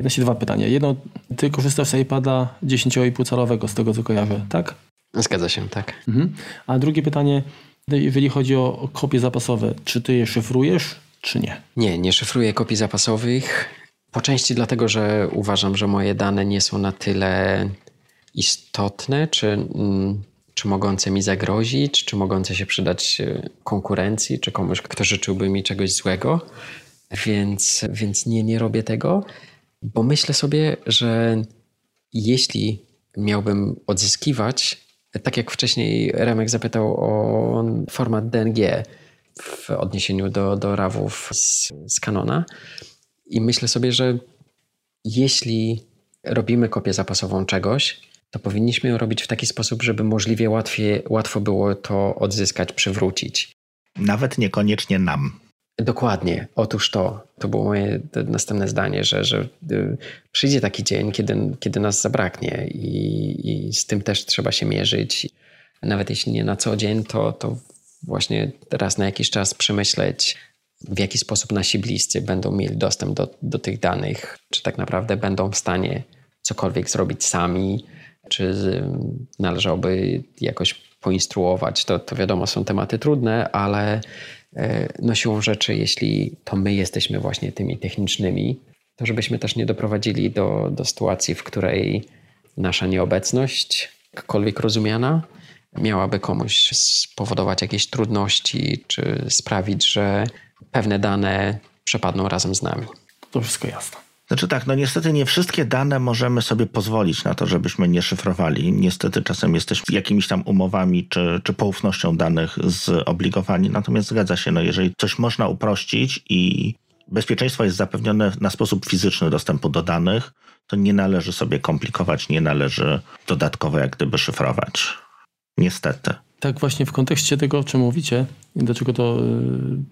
Znaczy dwa pytania. Jedno, ty korzystasz z iPada 10,5 calowego, z tego co kojarzę, tak? Zgadza się, tak. Mhm. A drugie pytanie, jeżeli chodzi o, o kopie zapasowe, czy ty je szyfrujesz, czy nie? Nie, nie szyfruję kopii zapasowych. Po części dlatego, że uważam, że moje dane nie są na tyle istotne, czy, mm, czy mogące mi zagrozić, czy mogące się przydać e, konkurencji, czy komuś, kto życzyłby mi czegoś złego. Więc, więc nie, nie robię tego, bo myślę sobie, że jeśli miałbym odzyskiwać, tak jak wcześniej Remek zapytał o format DNG w odniesieniu do, do RAWów z, z Canona, i myślę sobie, że jeśli robimy kopię zapasową czegoś, to powinniśmy ją robić w taki sposób, żeby możliwie łatwiej, łatwo było to odzyskać, przywrócić. Nawet niekoniecznie nam. Dokładnie. Otóż to. To było moje następne zdanie, że, że y, przyjdzie taki dzień, kiedy, kiedy nas zabraknie i, i z tym też trzeba się mierzyć. Nawet jeśli nie na co dzień, to, to właśnie raz na jakiś czas przemyśleć, w jaki sposób nasi bliscy będą mieli dostęp do, do tych danych, czy tak naprawdę będą w stanie cokolwiek zrobić sami, czy należałoby jakoś poinstruować. To, to wiadomo, są tematy trudne, ale no siłą rzeczy, jeśli to my jesteśmy właśnie tymi technicznymi, to żebyśmy też nie doprowadzili do, do sytuacji, w której nasza nieobecność, jakkolwiek rozumiana, miałaby komuś spowodować jakieś trudności, czy sprawić, że pewne dane przepadną razem z nami. To wszystko jasne. Znaczy tak, no niestety nie wszystkie dane możemy sobie pozwolić na to, żebyśmy nie szyfrowali. Niestety czasem jesteśmy jakimiś tam umowami czy, czy poufnością danych zobligowani. Natomiast zgadza się, no jeżeli coś można uprościć i bezpieczeństwo jest zapewnione na sposób fizyczny dostępu do danych, to nie należy sobie komplikować, nie należy dodatkowo jak gdyby szyfrować. Niestety. Tak właśnie w kontekście tego, o czym mówicie, do czego to,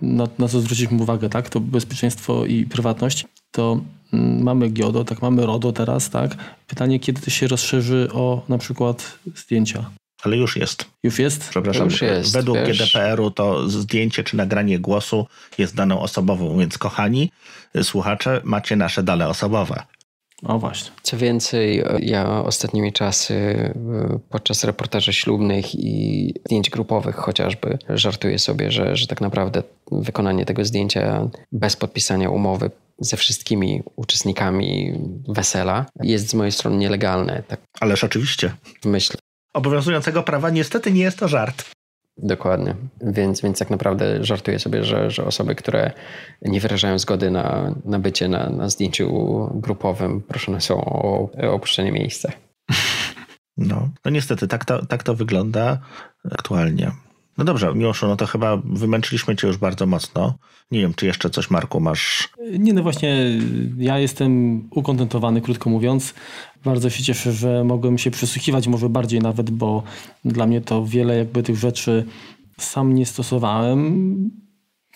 na, na co zwróciliśmy uwagę, tak, to bezpieczeństwo i prywatność, to mm, mamy GIODO, tak, mamy RODO teraz, tak. Pytanie, kiedy to się rozszerzy o na przykład zdjęcia? Ale już jest. Już jest? Przepraszam, już jest, według wiesz. GDPR-u to zdjęcie czy nagranie głosu jest daną osobową, więc kochani słuchacze, macie nasze dane osobowe. O właśnie. Co więcej, ja ostatnimi czasy y, podczas reportaży ślubnych i zdjęć grupowych chociażby żartuję sobie, że, że tak naprawdę wykonanie tego zdjęcia bez podpisania umowy ze wszystkimi uczestnikami wesela jest z mojej strony nielegalne. Tak Ależ oczywiście. myślę. Obowiązującego prawa niestety nie jest to żart. Dokładnie. Więc, więc tak naprawdę żartuję sobie, że, że osoby, które nie wyrażają zgody na, na bycie na, na zdjęciu grupowym, proszone są o, o opuszczenie miejsca. No, no niestety, tak to, tak to wygląda aktualnie. No dobrze, Miłoszu, no to chyba wymęczyliśmy cię już bardzo mocno. Nie wiem, czy jeszcze coś, Marku, masz... Nie, no właśnie, ja jestem ukontentowany, krótko mówiąc. Bardzo się cieszę, że mogłem się przysłuchiwać może bardziej nawet, bo dla mnie to wiele jakby tych rzeczy sam nie stosowałem.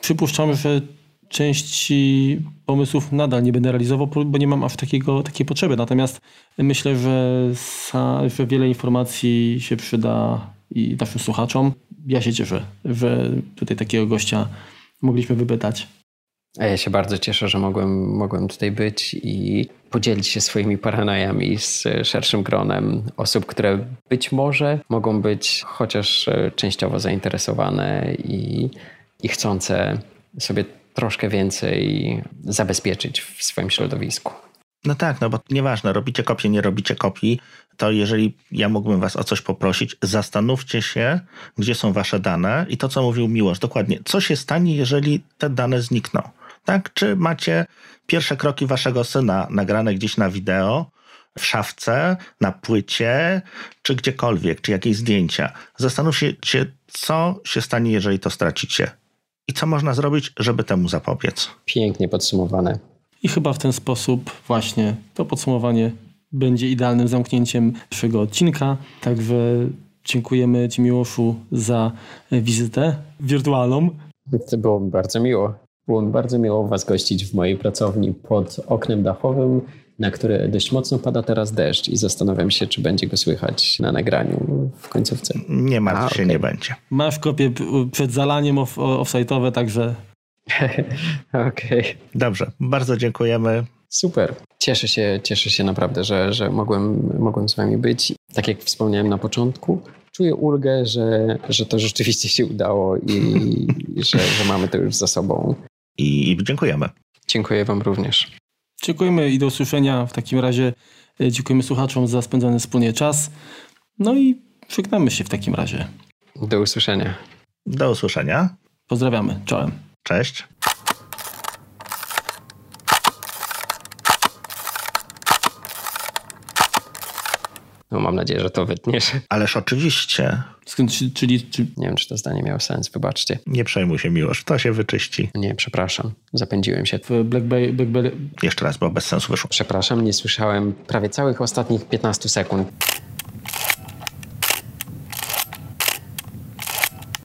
Przypuszczam, że części pomysłów nadal nie będę realizował, bo nie mam aż takiego, takiej potrzeby. Natomiast myślę, że, sa, że wiele informacji się przyda i naszym słuchaczom. Ja się cieszę, że tutaj takiego gościa mogliśmy wypytać. A ja się bardzo cieszę, że mogłem, mogłem tutaj być i podzielić się swoimi paranojami z szerszym gronem osób, które być może mogą być chociaż częściowo zainteresowane i, i chcące sobie troszkę więcej zabezpieczyć w swoim środowisku. No tak, no bo nieważne, robicie kopię, nie robicie kopii, to jeżeli ja mógłbym was o coś poprosić, zastanówcie się, gdzie są wasze dane i to, co mówił Miłosz, dokładnie, co się stanie, jeżeli te dane znikną, tak? Czy macie pierwsze kroki waszego syna nagrane gdzieś na wideo, w szafce, na płycie, czy gdziekolwiek, czy jakieś zdjęcia. Zastanówcie się, co się stanie, jeżeli to stracicie. I co można zrobić, żeby temu zapobiec. Pięknie podsumowane. I chyba w ten sposób właśnie to podsumowanie będzie idealnym zamknięciem naszego odcinka. Także dziękujemy Ci Miłoszu za wizytę wirtualną. To było mi bardzo miło. Było mi bardzo miło Was gościć w mojej pracowni pod oknem dachowym, na które dość mocno pada teraz deszcz i zastanawiam się, czy będzie go słychać na nagraniu w końcówce. Nie martw A, się, okej. nie będzie. Masz kopię przed zalaniem off- offsite'owe, także [laughs] Okej. Dobrze, bardzo dziękujemy. Super. Cieszę się, cieszę się naprawdę, że, że mogłem, mogłem z Wami być. Tak jak wspomniałem na początku, czuję ulgę, że, że to rzeczywiście się udało i [laughs] że, że mamy to już za sobą. I, dziękujemy. Dziękuję Wam również. dziękujemy i do usłyszenia. W takim razie e, dziękujemy słuchaczom za spędzony wspólnie czas. No i żegnamy się w takim razie. Do usłyszenia. Do usłyszenia. Pozdrawiamy. Czołem. Cześć. No, mam nadzieję, że to wytniesz. Ależ oczywiście, Skąd, czy- czyli czy Nie wiem, czy to zdanie miało sens, wybaczcie. nie przejmuj się miłość, to się wyczyści. Nie, przepraszam. Zapędziłem się. w Blackberry, Blackberry Jeszcze raz, bo bez sensu wyszło. Przepraszam, nie słyszałem prawie całych ostatnich 15 sekund.